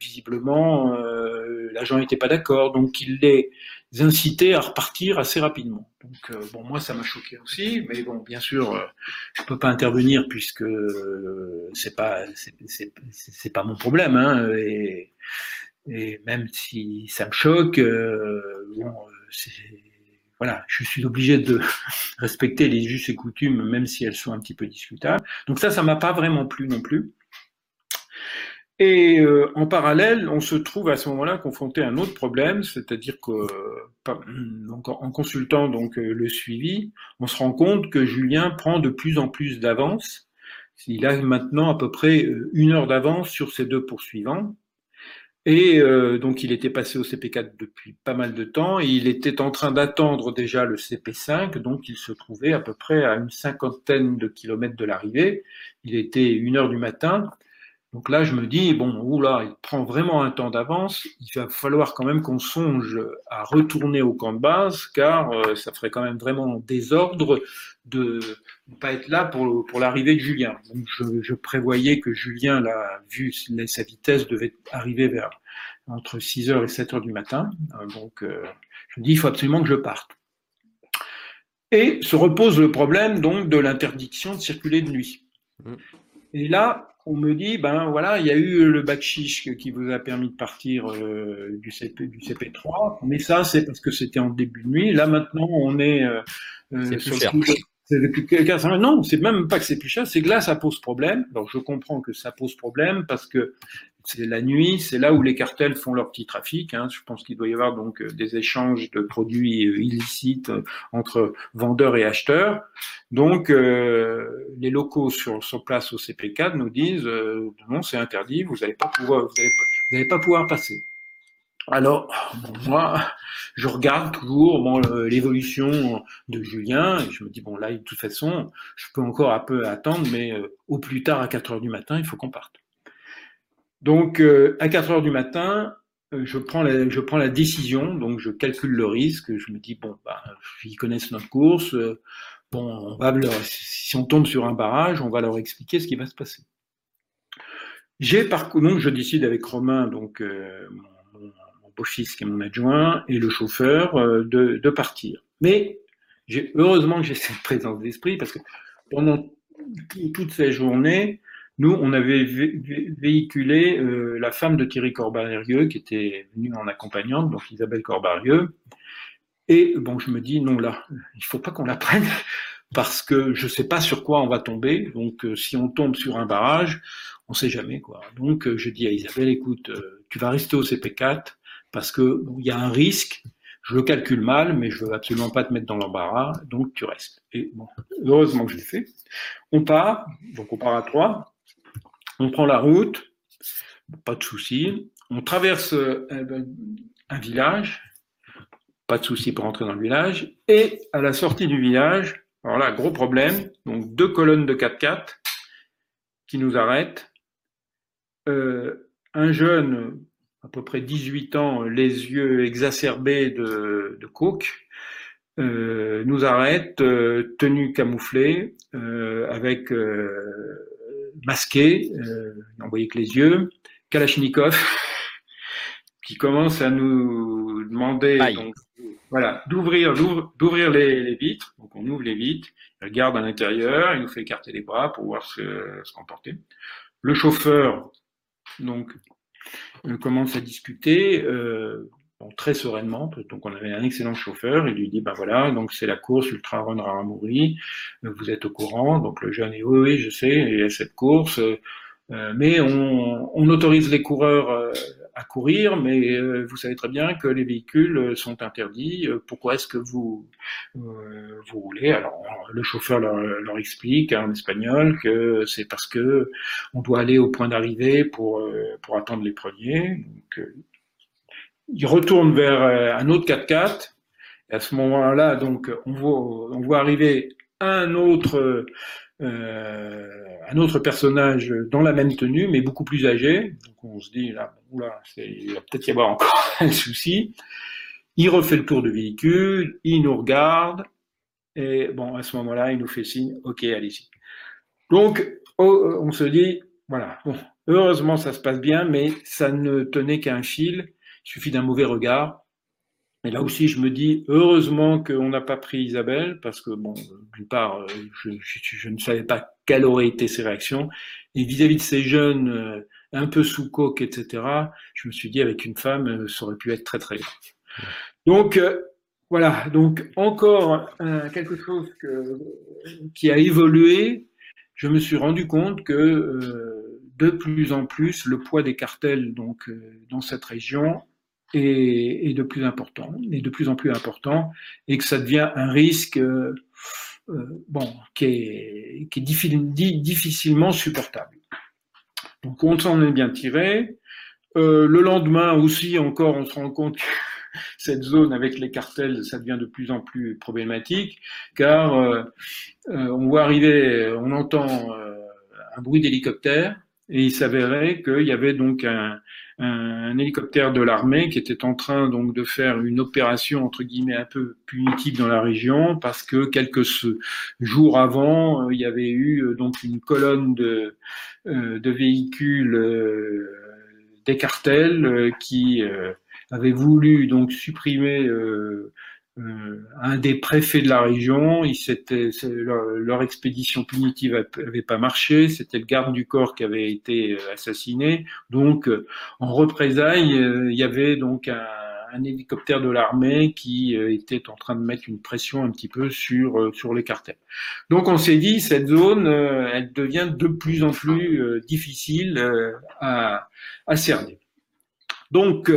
Speaker 3: visiblement, euh, l'agent n'était pas d'accord, donc il les incitait à repartir assez rapidement. Donc euh, bon, moi ça m'a choqué aussi, mais bon, bien sûr, euh, je peux pas intervenir puisque c'est pas c'est pas mon problème, hein, et, et, même si ça me choque, bon, voilà, je suis obligé de respecter les justes et coutumes, même si elles sont un petit peu discutables. Donc ça, ça m'a pas vraiment plu non plus. Et euh, en parallèle, on se trouve à ce moment-là confronté à un autre problème, c'est-à-dire que en consultant donc euh, le suivi, on se rend compte que Julien prend de plus en plus d'avance. Il a maintenant à peu près euh, une heure d'avance sur ses deux poursuivants. Et donc il était passé au CP4 depuis pas mal de temps. Il était en train d'attendre déjà le CP5, donc il se trouvait à peu près à une cinquantaine de kilomètres de l'arrivée. Il était une heure du matin donc là, je me dis, bon, oula, il prend vraiment un temps d'avance, il va falloir quand même qu'on songe à retourner au camp de base, car euh, ça ferait quand même vraiment désordre de ne pas être là pour, pour l'arrivée de Julien. Donc je, je, prévoyais que Julien, là, vu sa vitesse, devait arriver vers entre 6h et 7h du matin. Euh, donc euh, je me dis, il faut absolument que je parte. Et se repose le problème donc de l'interdiction de circuler de nuit. Mmh. Et là, on me dit, ben voilà, il y a eu le bac chiche qui vous a permis de partir euh, du, CP, du CP3, mais ça, c'est parce que c'était en début de nuit. Là, maintenant, on est, euh,
Speaker 2: euh sur cher.
Speaker 3: Non, c'est même pas que c'est plus cher, c'est que là, ça pose problème. Alors, je comprends que ça pose problème parce que c'est la nuit, c'est là où les cartels font leur petit trafic. Hein. Je pense qu'il doit y avoir donc euh, des échanges de produits euh, illicites euh, entre vendeurs et acheteurs. Donc, euh, les locaux sur, sur place au CP4 nous disent non, c'est interdit, vous n'allez pas pouvoir, pas pouvoir passer. Alors, moi, je regarde toujours bon, l'évolution de Julien et je me dis, bon, là, de toute façon, je peux encore un peu attendre, mais au plus tard, à 4 heures du matin, il faut qu'on parte. Donc, euh, à 4 heures du matin, euh, je, prends la, je prends la décision, donc je calcule le risque, je me dis, bon, bah, ils connaissent notre course, euh, bon, on va leur, si on tombe sur un barrage, on va leur expliquer ce qui va se passer. J'ai parcouru, donc je décide avec Romain, donc mon, mon beau-fils qui est mon adjoint, et le chauffeur, de, de partir. Mais heureusement que j'ai cette présence d'esprit, parce que pendant toute cette journée, nous, on avait véhiculé euh, la femme de Thierry Corbarieux, qui était venue en accompagnante, donc Isabelle Corbarieux. Et bon, je me dis, non, là, il faut pas qu'on la prenne, parce que je sais pas sur quoi on va tomber. Donc, euh, si on tombe sur un barrage, on sait jamais, quoi. Donc, euh, je dis à Isabelle, écoute, tu vas rester au CP4, parce que il y a un risque, je le calcule mal, mais je veux absolument pas te mettre dans l'embarras, donc tu restes. Et bon, heureusement que je l'ai fait. On part, donc on part à trois. On prend la route, pas de souci. On traverse euh, un village, pas de souci pour entrer dans le village. Et à la sortie du village, alors là, gros problème, donc deux colonnes de 4x4 qui nous arrêtent. Euh, un jeune, à peu près 18 ans, les yeux exacerbés de, coke, euh, nous arrête, tenue camouflée, avec masqué, euh, voyait que les yeux, Kalachnikov, qui commence à nous demander donc, voilà, d'ouvrir, d'ouvrir les, vitres. Donc on ouvre les vitres, il regarde à l'intérieur, il nous fait écarter les bras pour voir se, se comporter. Le chauffeur, donc, commence à discuter. Euh, très sereinement. Donc on avait un excellent chauffeur. Il lui dit ben voilà, donc c'est la course Ultra Run Raramuri. Vous êtes au courant. Donc le jeune dit oui, oui, je sais. Il y a cette course. mais on, autorise les coureurs à courir, mais euh, vous savez très bien que les véhicules euh, sont interdits. Euh, pourquoi est-ce que vous vous roulez? Alors le chauffeur leur, explique en espagnol que c'est parce que on doit aller au point d'arrivée pour pour attendre les premiers. Il retourne vers un autre 4x4. Et à ce moment-là, donc on voit arriver un autre euh, un autre personnage dans la même tenue, mais beaucoup plus âgé. Donc on se dit, là, oula, il va peut-être y avoir encore un souci. Il refait le tour du véhicule, il nous regarde, et bon, à ce moment-là, il nous fait signe, ok, allez-y. Donc, oh, on se dit, voilà, bon, heureusement, ça se passe bien, mais ça ne tenait qu'un fil. Il suffit d'un mauvais regard et là aussi, je me dis, heureusement qu'on n'a pas pris Isabelle, parce que, bon, d'une part, euh, je, ne savais pas quelles auraient été ses réactions. Et vis-à-vis de ces jeunes, euh, un peu sous coque, etc., je me suis dit, avec une femme, euh, ça aurait pu être très, très grave. Donc, voilà. Donc, encore quelque chose qui a évolué. Je me suis rendu compte que, de plus en plus, le poids des cartels, donc, dans cette région, est, de plus important, et de plus en plus important, et que ça devient un risque euh, euh, bon, qui est, qui est difficilement supportable. Donc on s'en est bien tiré. Euh, le lendemain aussi, encore, on se rend compte que cette zone avec les cartels, ça devient de plus en plus problématique, car euh, on voit arriver, on entend un bruit d'hélicoptère, et il s'avérait qu'il y avait donc un, un, hélicoptère de l'armée qui était en train donc de faire une opération entre guillemets un peu punitive dans la région parce que quelques jours avant euh, il y avait eu euh, donc une colonne de, euh, de véhicules des cartels qui avaient voulu donc supprimer un des préfets de la région, il leur, leur, expédition punitive n'avait pas marché, c'était le garde du corps qui avait été euh, assassiné. Donc, euh, en représailles, il y avait donc un, un hélicoptère de l'armée qui était en train de mettre une pression un petit peu sur sur les cartels. Donc, on s'est dit cette zone, elle devient de plus en plus difficile à, à cerner. Donc,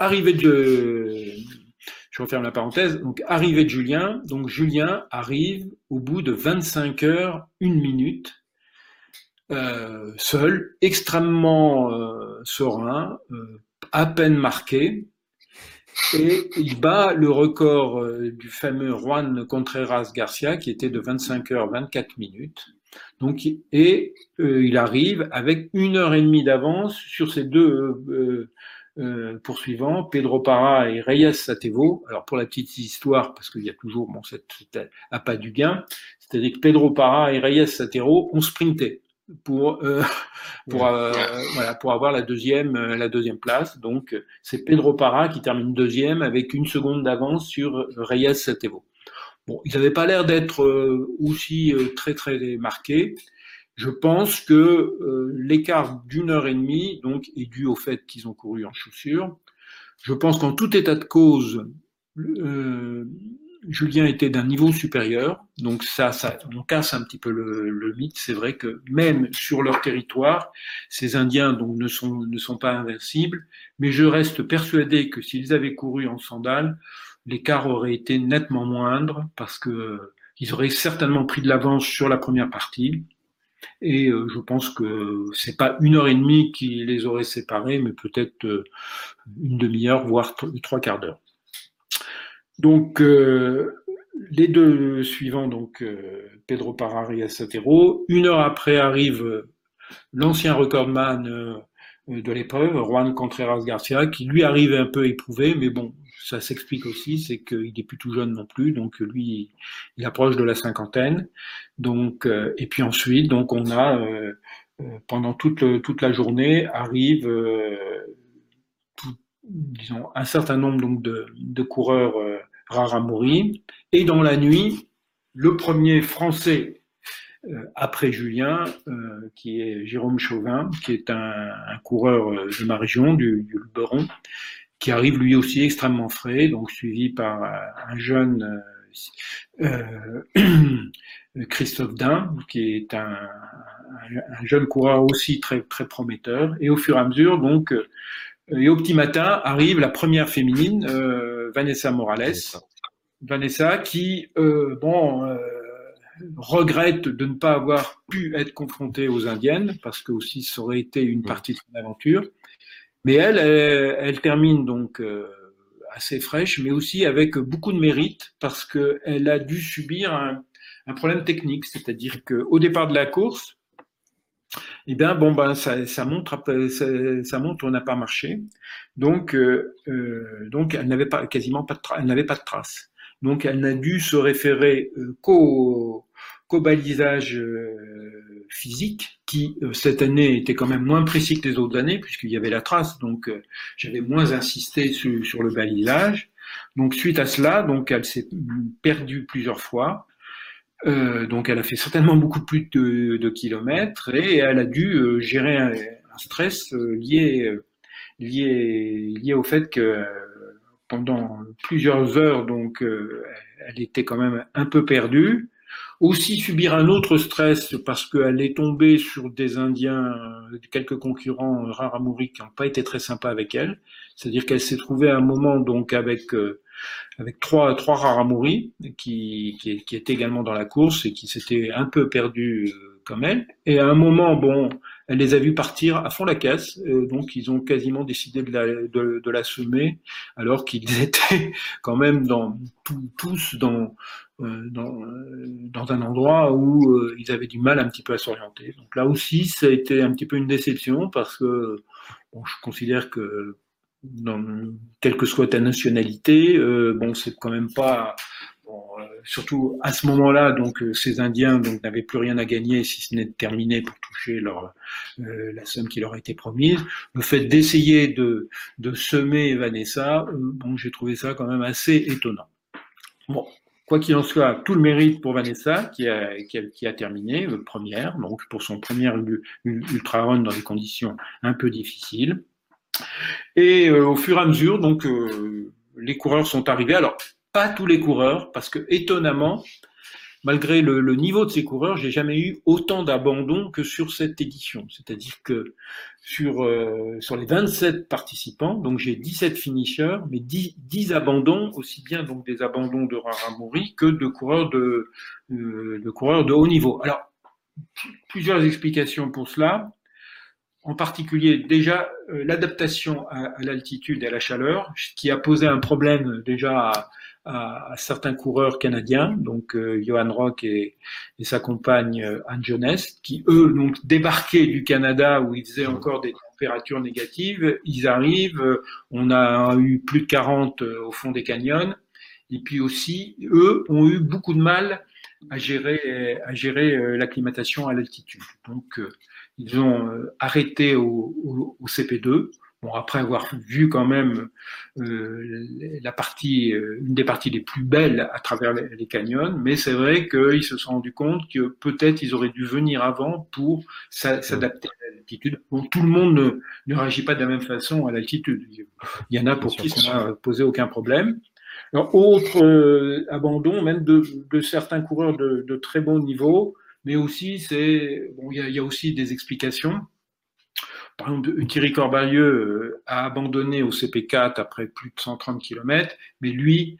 Speaker 3: arrivé de je referme la parenthèse. Donc, arrivée de Julien. Donc, Julien arrive au bout de 25 heures, une minute, euh, seul, extrêmement euh, serein, euh, à peine marqué. Et il bat le record du fameux Juan Contreras Garcia, qui était de 25 heures, 24 minutes. Donc, et il arrive avec une heure et demie d'avance sur ces deux euh, poursuivant, Pedro Parra et Reyes Satevo. Alors pour la petite histoire, parce qu'il y a toujours bon, cette, à pas du gain, c'est-à-dire que Pedro Parra et Reyes Satevo ont sprinté pour euh, pour euh, voilà pour avoir la deuxième la deuxième place. Donc c'est Pedro Parra qui termine deuxième avec une seconde d'avance sur Reyes Satevo. Bon, ils n'avaient pas l'air d'être aussi très très marqués. Je pense que euh, l'écart d'une heure et demie est dû au fait qu'ils ont couru en chaussures. Je pense qu'en tout état de cause, euh, Julien était d'un niveau supérieur, donc ça, ça, on casse un petit peu le, mythe. C'est vrai que même sur leur territoire, ces Indiens ne sont pas invincibles, mais je reste persuadé que s'ils avaient couru en sandales, l'écart aurait été nettement moindre parce que ils auraient certainement pris de l'avance sur la première partie et euh, je pense que c'est pas une heure et demie qui les aurait séparés, mais peut-être euh, une demi-heure, voire trois quarts d'heure. Donc euh, les deux suivants, donc Pedro Parari et Satero. Une heure après arrive l'ancien recordman de l'épreuve, Juan Contreras Garcia, qui lui arrive un peu éprouvé, mais bon, ça s'explique aussi, c'est qu'il n'est plus tout jeune non plus, donc lui, il approche de la cinquantaine. Donc, euh, et puis ensuite, donc on a euh, euh, pendant toute, toute la journée arrive, disons, un certain nombre donc de, de coureurs rares à mourir, et dans la nuit, le premier Français après Julien, qui est Jérôme Chauvin, qui est un, coureur de ma région, du, du qui arrive lui aussi extrêmement frais, donc suivi par euh, un jeune euh, euh Christophe Dain, qui est un, un, jeune coureur aussi très très prometteur. Et au fur et à mesure, donc, et au petit matin arrive la première féminine, Vanessa Morales. Vanessa qui, bon regrette de ne pas avoir pu être confrontée aux Indiennes, parce que aussi ça aurait été une partie de son aventure. Mais elle, elle, termine donc euh, assez fraîche, mais aussi avec beaucoup de mérite, parce qu'elle a dû subir un, un problème technique, c'est-à-dire qu'au départ de la course, eh bien, bon, ben, ça, ça montre, ça, ça montre, on n'a pas marché. Donc, euh, euh, donc, elle n'avait pas, quasiment pas de, elle n'avait pas de traces. Donc elle n'a dû se référer euh, qu'au balisage euh, physique, qui euh, cette année était quand même moins précis que les autres années, puisqu'il y avait la trace, donc j'avais moins insisté sur, le balisage. Donc suite à cela, donc elle s'est perdue plusieurs fois. donc elle a fait certainement beaucoup plus de, kilomètres et elle a dû gérer un, un stress lié, lié, lié au fait que pendant plusieurs heures, donc euh, elle était quand même un peu perdue. Aussi subir un autre stress parce qu'elle est tombée sur des Indiens, quelques concurrents rares qui n'ont pas été très sympas avec elle. C'est-à-dire qu'elle s'est trouvée à un moment donc avec euh, avec trois trois qui, qui qui étaient également dans la course et qui s'étaient un peu perdus euh, comme elle. Et à un moment, bon, elle les a vus partir à fond la caisse, donc ils ont quasiment décidé de la, semer, alors qu'ils étaient quand même tous dans, euh, euh, dans, un endroit où euh, ils avaient du mal un petit peu à s'orienter. Donc là aussi, ça a été un petit peu une déception parce que je considère que quelle que soit ta nationalité, bon, c'est quand même pas euh, surtout à ce moment-là, donc euh, ces Indiens n'avaient plus rien à gagner si ce n'est de terminer pour toucher euh, la somme qui leur a été promise. Le fait d'essayer de, semer Vanessa, bon, j'ai trouvé ça quand même assez étonnant. Bon, quoi qu'il en soit, tout le mérite pour Vanessa qui a, qui a, terminé première, donc pour son premier ultra run dans des conditions un peu difficiles. Et au fur et à mesure, donc les coureurs sont arrivés. Alors pas tous les coureurs, parce que étonnamment, malgré le, niveau de ces coureurs, j'ai jamais eu autant d'abandons que sur cette édition. C'est-à-dire que sur, euh, sur les 27 participants, donc j'ai 17 finishers, mais 10, 10, abandons, aussi bien donc des abandons de Raramuri que de coureurs de, euh, de coureurs de haut niveau. Alors, plusieurs explications pour cela. En particulier, déjà, euh, l'adaptation à, à l'altitude et à la chaleur, ce qui a posé un problème déjà à, à, certains coureurs canadiens, donc euh, Johan Rock et, et, sa compagne euh, Anne Jones, qui eux donc débarqué du Canada où il faisait encore des températures négatives. Ils arrivent, euh, on a eu plus de 40 au fond des canyons, et puis aussi eux ont eu beaucoup de mal à gérer à gérer l'acclimatation à l'altitude. Donc ils ont arrêté au, au, au CP2 Bon, après avoir vu quand même euh, la partie, euh, une des parties les plus belles à travers les, canyons, mais c'est vrai qu'ils se sont rendus compte que peut-être ils auraient dû venir avant pour s'adapter à l'altitude. Bon, tout le monde ne, ne, réagit pas de la même façon à l'altitude. Il y en a pour qui ça n'a posé aucun problème. Alors, autre euh, abandon, même de, de, certains coureurs de, de, très bon niveau, mais aussi c'est bon, il y, a, aussi des explications. Par exemple, Thierry Corbalieu euh, a abandonné au CP4 après plus de 130 km, mais lui,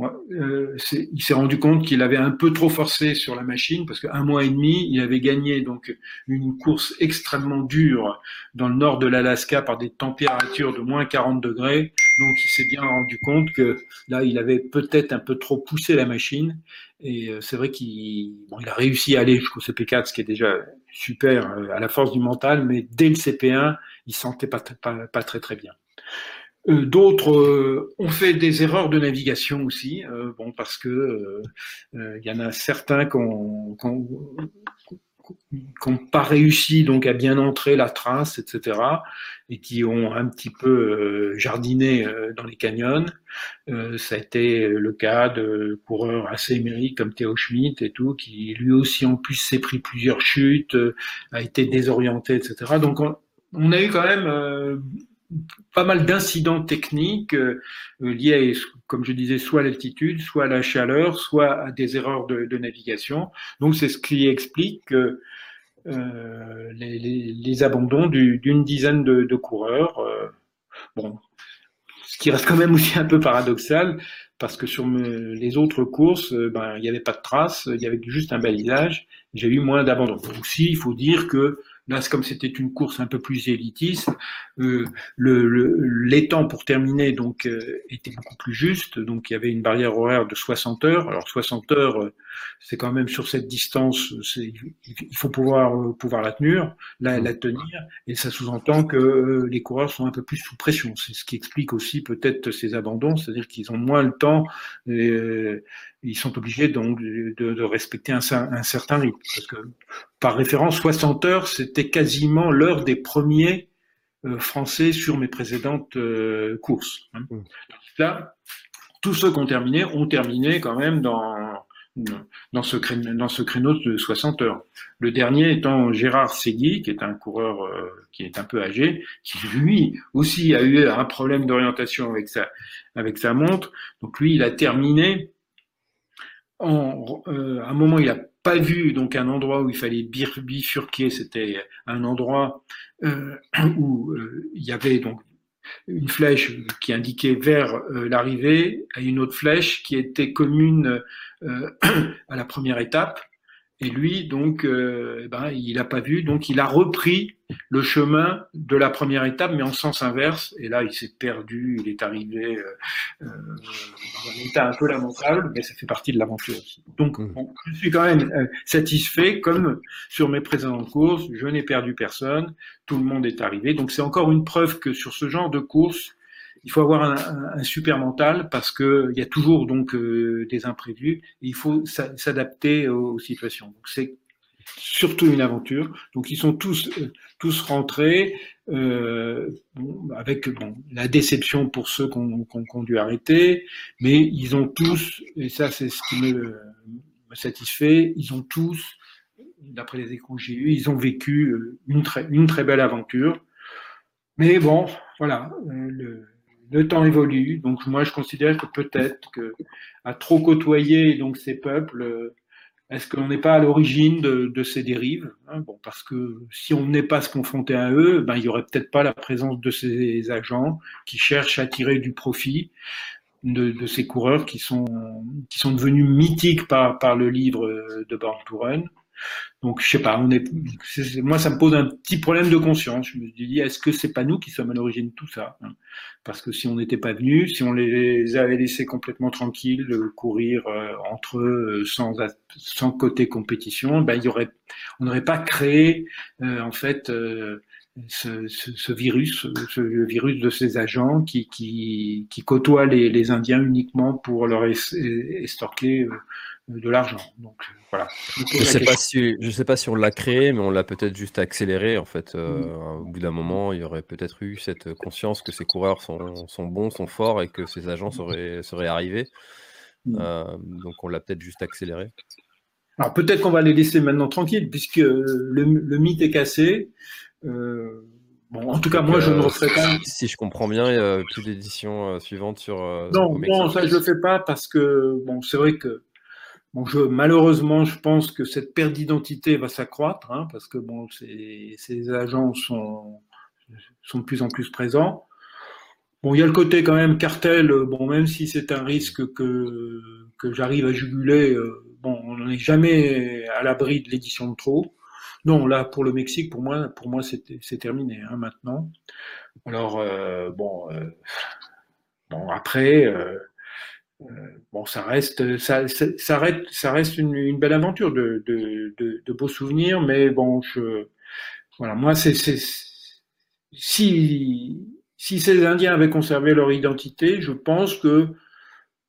Speaker 3: euh, il s'est rendu compte qu'il avait un peu trop forcé sur la machine parce qu'un mois et demi, il avait gagné donc une course extrêmement dure dans le nord de l'Alaska par des températures de moins 40 degrés. Donc il s'est bien rendu compte que là, il avait peut-être un peu trop poussé la machine. Et euh, c'est vrai qu'il bon, il a réussi à aller jusqu'au CP4, ce qui est déjà super euh, à la force du mental, mais dès le CP1, il sentait pas, pas, pas très très bien. Euh, d'autres euh, ont fait des erreurs de navigation aussi, euh, bon parce que il y en a certains qui n'ont pas réussi donc à bien entrer la trace, etc., et qui ont un petit peu jardiné dans les canyons. ça a été le cas de coureurs assez émérites comme Théo Schmidt et tout, qui lui aussi en plus s'est pris plusieurs chutes, a été désorienté, etc. Donc on, on a eu quand même pas mal d'incidents techniques euh, liés, comme je disais, soit à l'altitude, soit à la chaleur, soit à des erreurs de, navigation. Donc c'est ce qui explique que les, abandons d'une dizaine de, coureurs. bon, ce qui reste quand même aussi un peu paradoxal, parce que sur les autres courses, ben, il n'y avait pas de traces, il y avait juste un balisage, j'ai eu moins d'abandons. Aussi, il faut dire que Là, comme c'était une course un peu plus élitiste, euh, l'étang pour terminer donc euh, était beaucoup plus juste. Donc il y avait une barrière horaire de 60 heures. Alors 60 heures, euh, c'est quand même sur cette distance, il faut pouvoir euh, pouvoir la tenir, la, la tenir, et ça sous-entend que les coureurs sont un peu plus sous pression. C'est ce qui explique aussi peut-être ces abandons, c'est-à-dire qu'ils ont moins le temps. Et, ils sont obligés donc de, de respecter un, un, certain rythme. Parce que par référence, 60 heures, c'était quasiment l'heure des premiers euh, Français sur mes précédentes euh, courses. Hein. Mmh. Là, tous ceux qui ont terminé ont terminé quand même dans, dans, ce, créneau, dans ce créneau de 60 heures. Le dernier étant Gérard Segui, qui est un coureur euh, qui est un peu âgé, qui lui aussi a eu un problème d'orientation avec sa, avec sa montre. Donc lui, il a terminé euh, à un moment, il n'a pas vu donc un endroit où il fallait bifurquer. C'était un endroit euh, où euh, il y avait donc une flèche qui indiquait vers l'arrivée, et une autre flèche qui était commune à la première étape. Et lui, donc, euh, eh ben, il n'a pas vu, donc il a repris le chemin de la première étape, mais en sens inverse. Et là, il s'est perdu, il est arrivé euh, euh, dans un état un peu lamentable, mais ça fait partie de l'aventure aussi. Donc, mmh. je suis quand même satisfait, comme sur mes précédentes courses, je n'ai perdu personne, tout le monde est arrivé. Donc, c'est encore une preuve que sur ce genre de course, il faut avoir un, un, super mental parce que il y a toujours donc euh, des imprévus. Et il faut s'adapter aux, situations. Donc c'est surtout une aventure. Donc ils sont tous euh, tous rentrés euh, avec bon, la déception pour ceux qu'on qu dû arrêter, mais ils ont tous et ça c'est ce qui me, me, satisfait. Ils ont tous, d'après les échos que j'ai eus, ils ont vécu une très une très belle aventure. Mais bon, voilà, le, le temps évolue. Donc moi, je considère que peut-être que à trop côtoyer ces peuples, euh, est-ce qu'on n'est pas à l'origine de, ces dérives hein? Parce que si on n'est pas se confronter à eux, ben il y aurait peut-être pas la présence de ces agents qui cherchent à tirer du profit de, ces coureurs qui sont devenus mythiques par par le livre de Born to Run. Donc je sais pas, on est, moi ça me pose un petit problème de conscience. Je me dis est-ce que c'est pas nous qui sommes à l'origine de tout ça hein? Parce que si on n'était pas venus, si on les avait laissés complètement tranquilles, euh, courir euh, entre eux euh, sans sans côté compétition, ben il y aurait, on n'aurait pas créé en fait ce, ce, ce, virus, ce, le virus de ces agents qui, qui, qui côtoient les, les, Indiens uniquement pour leur estorquer de l'argent. Donc voilà.
Speaker 2: Je sais pas si je sais pas si on l'a créé, mais on l'a peut-être juste accéléré en fait. Euh. Au bout d'un moment, il y aurait peut-être eu cette conscience que ces coureurs sont, sont bons, sont forts et que ces agents seraient, seraient arrivés. Mm. Euh, donc on l'a peut-être juste accéléré.
Speaker 3: Alors peut-être qu'on va les laisser maintenant tranquilles puisque le, le mythe est cassé. Euh, Bon, en tout cas, moi, je ne referai pas.
Speaker 2: Si je comprends bien, il n'y a plus d'édition suivante sur.
Speaker 3: non, non, ça, je ne le fais pas parce que, bon, c'est vrai que Bon, je, malheureusement, je pense que cette perte d'identité va s'accroître, hein, parce que bon, ces, agents sont, sont de plus en plus présents. Bon, il y a le côté quand même cartel, bon, même si c'est un risque que, que j'arrive à juguler, euh, bon, on n'est jamais à l'abri de l'édition de trop. Non, là, pour le Mexique, pour moi, pour moi, c'est terminé hein, maintenant. Alors, euh, bon, euh, bon, après, euh, euh, bon, ça reste, ça, ça, reste, ça reste une, une belle aventure, de, de, de, de, beaux souvenirs, mais bon, je, voilà, moi, c'est, si, si ces Indiens avaient conservé leur identité, je pense que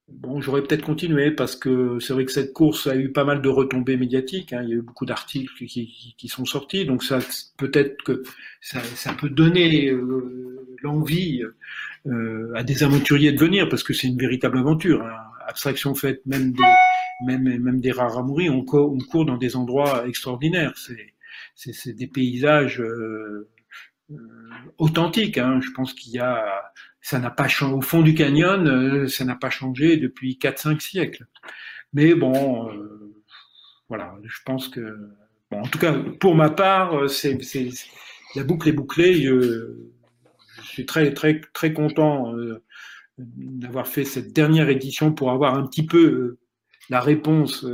Speaker 3: Bon, j'aurais peut-être continué parce que c'est vrai que cette course a eu pas mal de retombées médiatiques. Hein. Il y a eu beaucoup d'articles qui, qui, qui, sont sortis, donc ça peut-être que ça, ça, peut donner euh, l'envie euh, à des aventuriers de venir parce que c'est une véritable aventure. Hein. Abstraction faite même des même même des rares à mourir, on, court dans des endroits extraordinaires. C'est des paysages euh, euh authentiques. Hein. Je pense qu'il y a ça n'a pas changé. Au fond du canyon, euh, ça n'a pas changé depuis 4-5 siècles. Mais bon, euh, voilà, je pense que en tout cas, pour ma part, c'est, la boucle est bouclée. Suis très, très, très content d'avoir fait cette dernière édition pour avoir un petit peu la réponse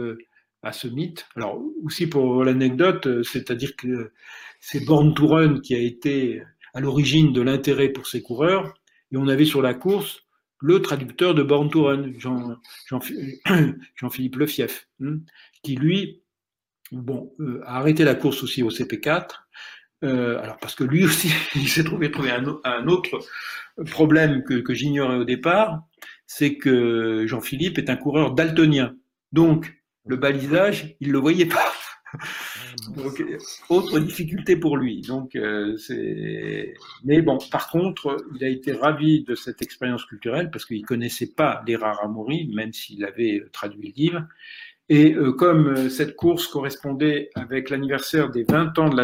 Speaker 3: à ce mythe. Alors, aussi pour l'anecdote, c'est-à-dire que c'est Born to qui a été à l'origine de l'intérêt pour ces coureurs. Et on avait sur la course le traducteur de Born to Jean-Philippe Jean, Jean Lefief, hein, qui lui bon, euh, a arrêté la course aussi au CP4. Euh, alors parce que lui aussi, il s'est trouvé, trouvé un, autre problème que, j'ignorais au départ, c'est que Jean-Philippe est un coureur daltonien. Donc, le balisage, il le voyait pas. Donc, autre difficulté pour lui. Donc, euh, c'est. Mais bon, par contre, il a été ravi de cette expérience culturelle parce qu'il connaissait pas les Raramuri, même s'il avait traduit le livre. Et euh, comme euh, cette course correspondait avec l'anniversaire des 20 ans de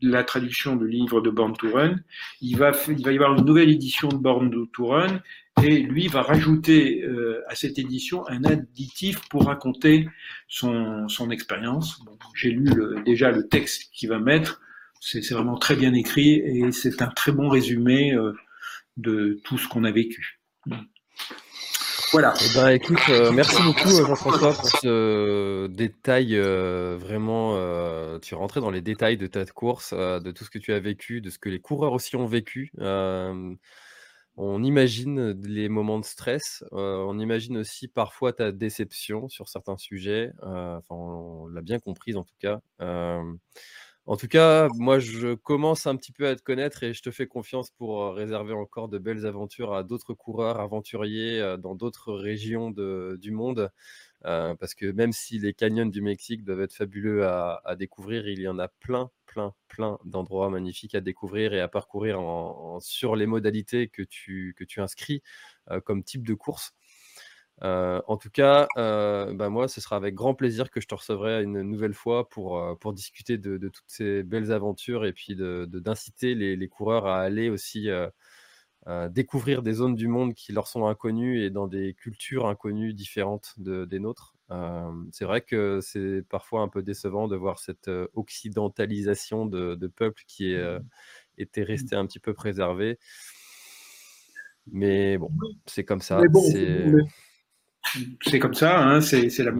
Speaker 3: la, traduction du livre de Born to il va, y avoir une nouvelle édition de Born to Run et lui va rajouter euh, à cette édition un additif pour raconter son, expérience. J'ai lu déjà le texte qu'il va mettre, c'est vraiment très bien écrit et c'est un très bon résumé de tout ce qu'on a vécu.
Speaker 2: Voilà. Eh ben, écoute, euh, merci beaucoup Jean-François pour ce détail vraiment. tu es rentré dans les détails de ta course, de tout ce que tu as vécu, de ce que les coureurs aussi ont vécu. On imagine les moments de stress, on imagine aussi parfois ta déception sur certains sujets, enfin on l'a bien comprise en tout cas. En tout cas, moi je commence un petit peu à te connaître et je te fais confiance pour, réserver encore de belles aventures à d'autres coureurs aventuriers, dans d'autres régions du monde. parce que même si les canyons du Mexique doivent être fabuleux à découvrir, il y en a plein plein, plein d'endroits magnifiques à découvrir et à parcourir sur les modalités que tu, inscris comme type de course. Euh, en tout cas, euh, bah, moi, ce sera avec grand plaisir que je te recevrai une nouvelle fois pour, pour discuter de, toutes ces belles aventures et puis d'inciter de, les, les, coureurs à aller aussi découvrir des zones du monde qui leur sont inconnues et dans des cultures inconnues différentes des nôtres. c'est vrai que c'est parfois un peu décevant de voir cette occidentalisation de, de peuple qui est, était resté un petit peu préservé. Mais bon, c'est comme ça.
Speaker 3: C'est comme ça, hein, c'est la,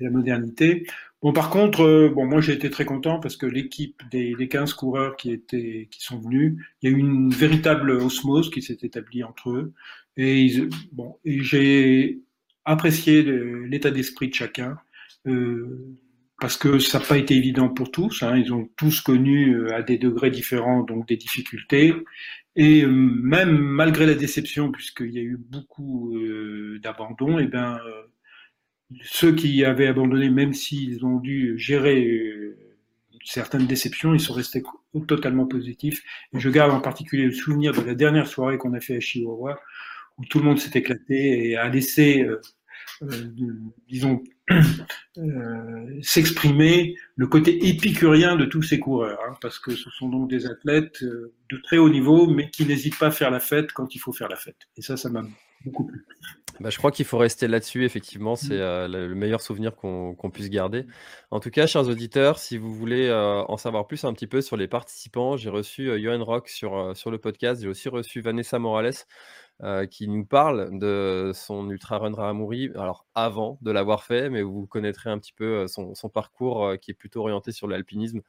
Speaker 3: la, modernité. Bon, par contre, euh, bon, moi j'ai été très content parce que l'équipe des, des 15 coureurs qui étaient, qui sont venus, il y a eu une véritable osmose qui s'est établie entre eux. Et bon, et j'ai apprécié l'état d'esprit de chacun. Euh, parce que ça n'a pas été évident pour tous. Hein, ils ont tous connu euh, à des degrés différents donc des difficultés. Et euh, même malgré la déception, puisqu'il y a eu beaucoup euh, d'abandon, et eh ben ceux qui avaient abandonné, même s'ils ont dû gérer euh, certaines déceptions, ils sont restés totalement positifs. Et je garde en particulier le souvenir de la dernière soirée qu'on a fait à Chihuahua, où tout le monde s'est éclaté et a laissé, euh, euh, disons, s'exprimer le côté épicurien de tous ces coureurs, hein, parce que ce sont donc des athlètes de très haut niveau, mais qui n'hésitent pas à faire la fête quand il faut faire la fête. Et ça, ça m'a beaucoup plu.
Speaker 2: Bah, je crois qu'il faut rester là-dessus, effectivement, c'est euh, le meilleur souvenir qu'on puisse garder. En tout cas, chers auditeurs, si vous voulez euh, en savoir plus un petit peu sur les participants, j'ai reçu euh, Johan Rock sur, sur le podcast, j'ai aussi reçu Vanessa Morales qui nous parle de son Ultra Run Rahamuri, alors avant de l'avoir fait, mais vous connaîtrez un petit peu son, son parcours qui est plutôt orienté sur l'alpinisme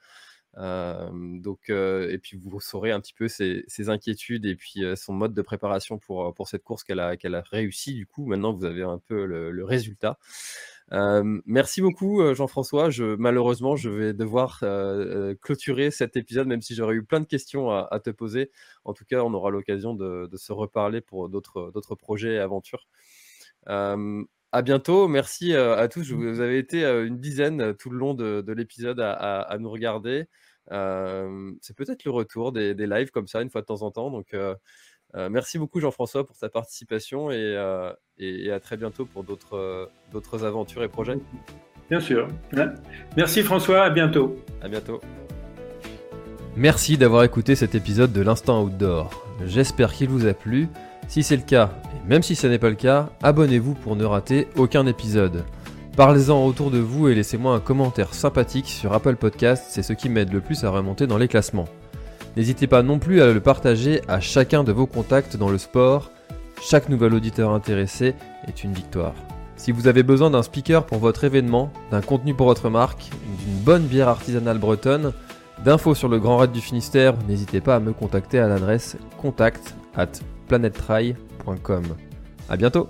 Speaker 2: donc, et puis vous saurez un petit peu ses, inquiétudes et puis son mode de préparation pour, pour cette course qu'elle a, qu'elle a réussi. Du coup, maintenant vous avez un peu le, résultat. Merci beaucoup Jean-François. Je, malheureusement, je vais devoir clôturer cet épisode, même si j'aurais eu plein de questions à, te poser. En tout cas, on aura l'occasion de, se reparler pour d'autres, projets et aventures. À bientôt. Merci à tous. Vous avez été une dizaine tout le long de, l'épisode à, nous regarder. c'est peut-être le retour des, lives comme ça, une fois de temps en temps. Donc, merci beaucoup, Jean-François, pour ta participation et, à très bientôt pour d'autres, d'autres aventures et projets.
Speaker 3: Bien sûr. Merci, François. À bientôt.
Speaker 2: À bientôt. Merci d'avoir écouté cet épisode de l'Instant Outdoor. J'espère qu'il vous a plu. Si c'est le cas, et même si ce n'est pas le cas, abonnez-vous pour ne rater aucun épisode. Parlez-en autour de vous et laissez-moi un commentaire sympathique sur Apple Podcast, c'est ce qui m'aide le plus à remonter dans les classements. N'hésitez pas non plus à le partager à chacun de vos contacts dans le sport. Chaque nouvel auditeur intéressé est une victoire. Si vous avez besoin d'un speaker pour votre événement, d'un contenu pour votre marque, d'une bonne bière artisanale bretonne, d'infos sur le Grand Raid du Finistère, n'hésitez pas à me contacter à l'adresse contact at planettry.com. A bientôt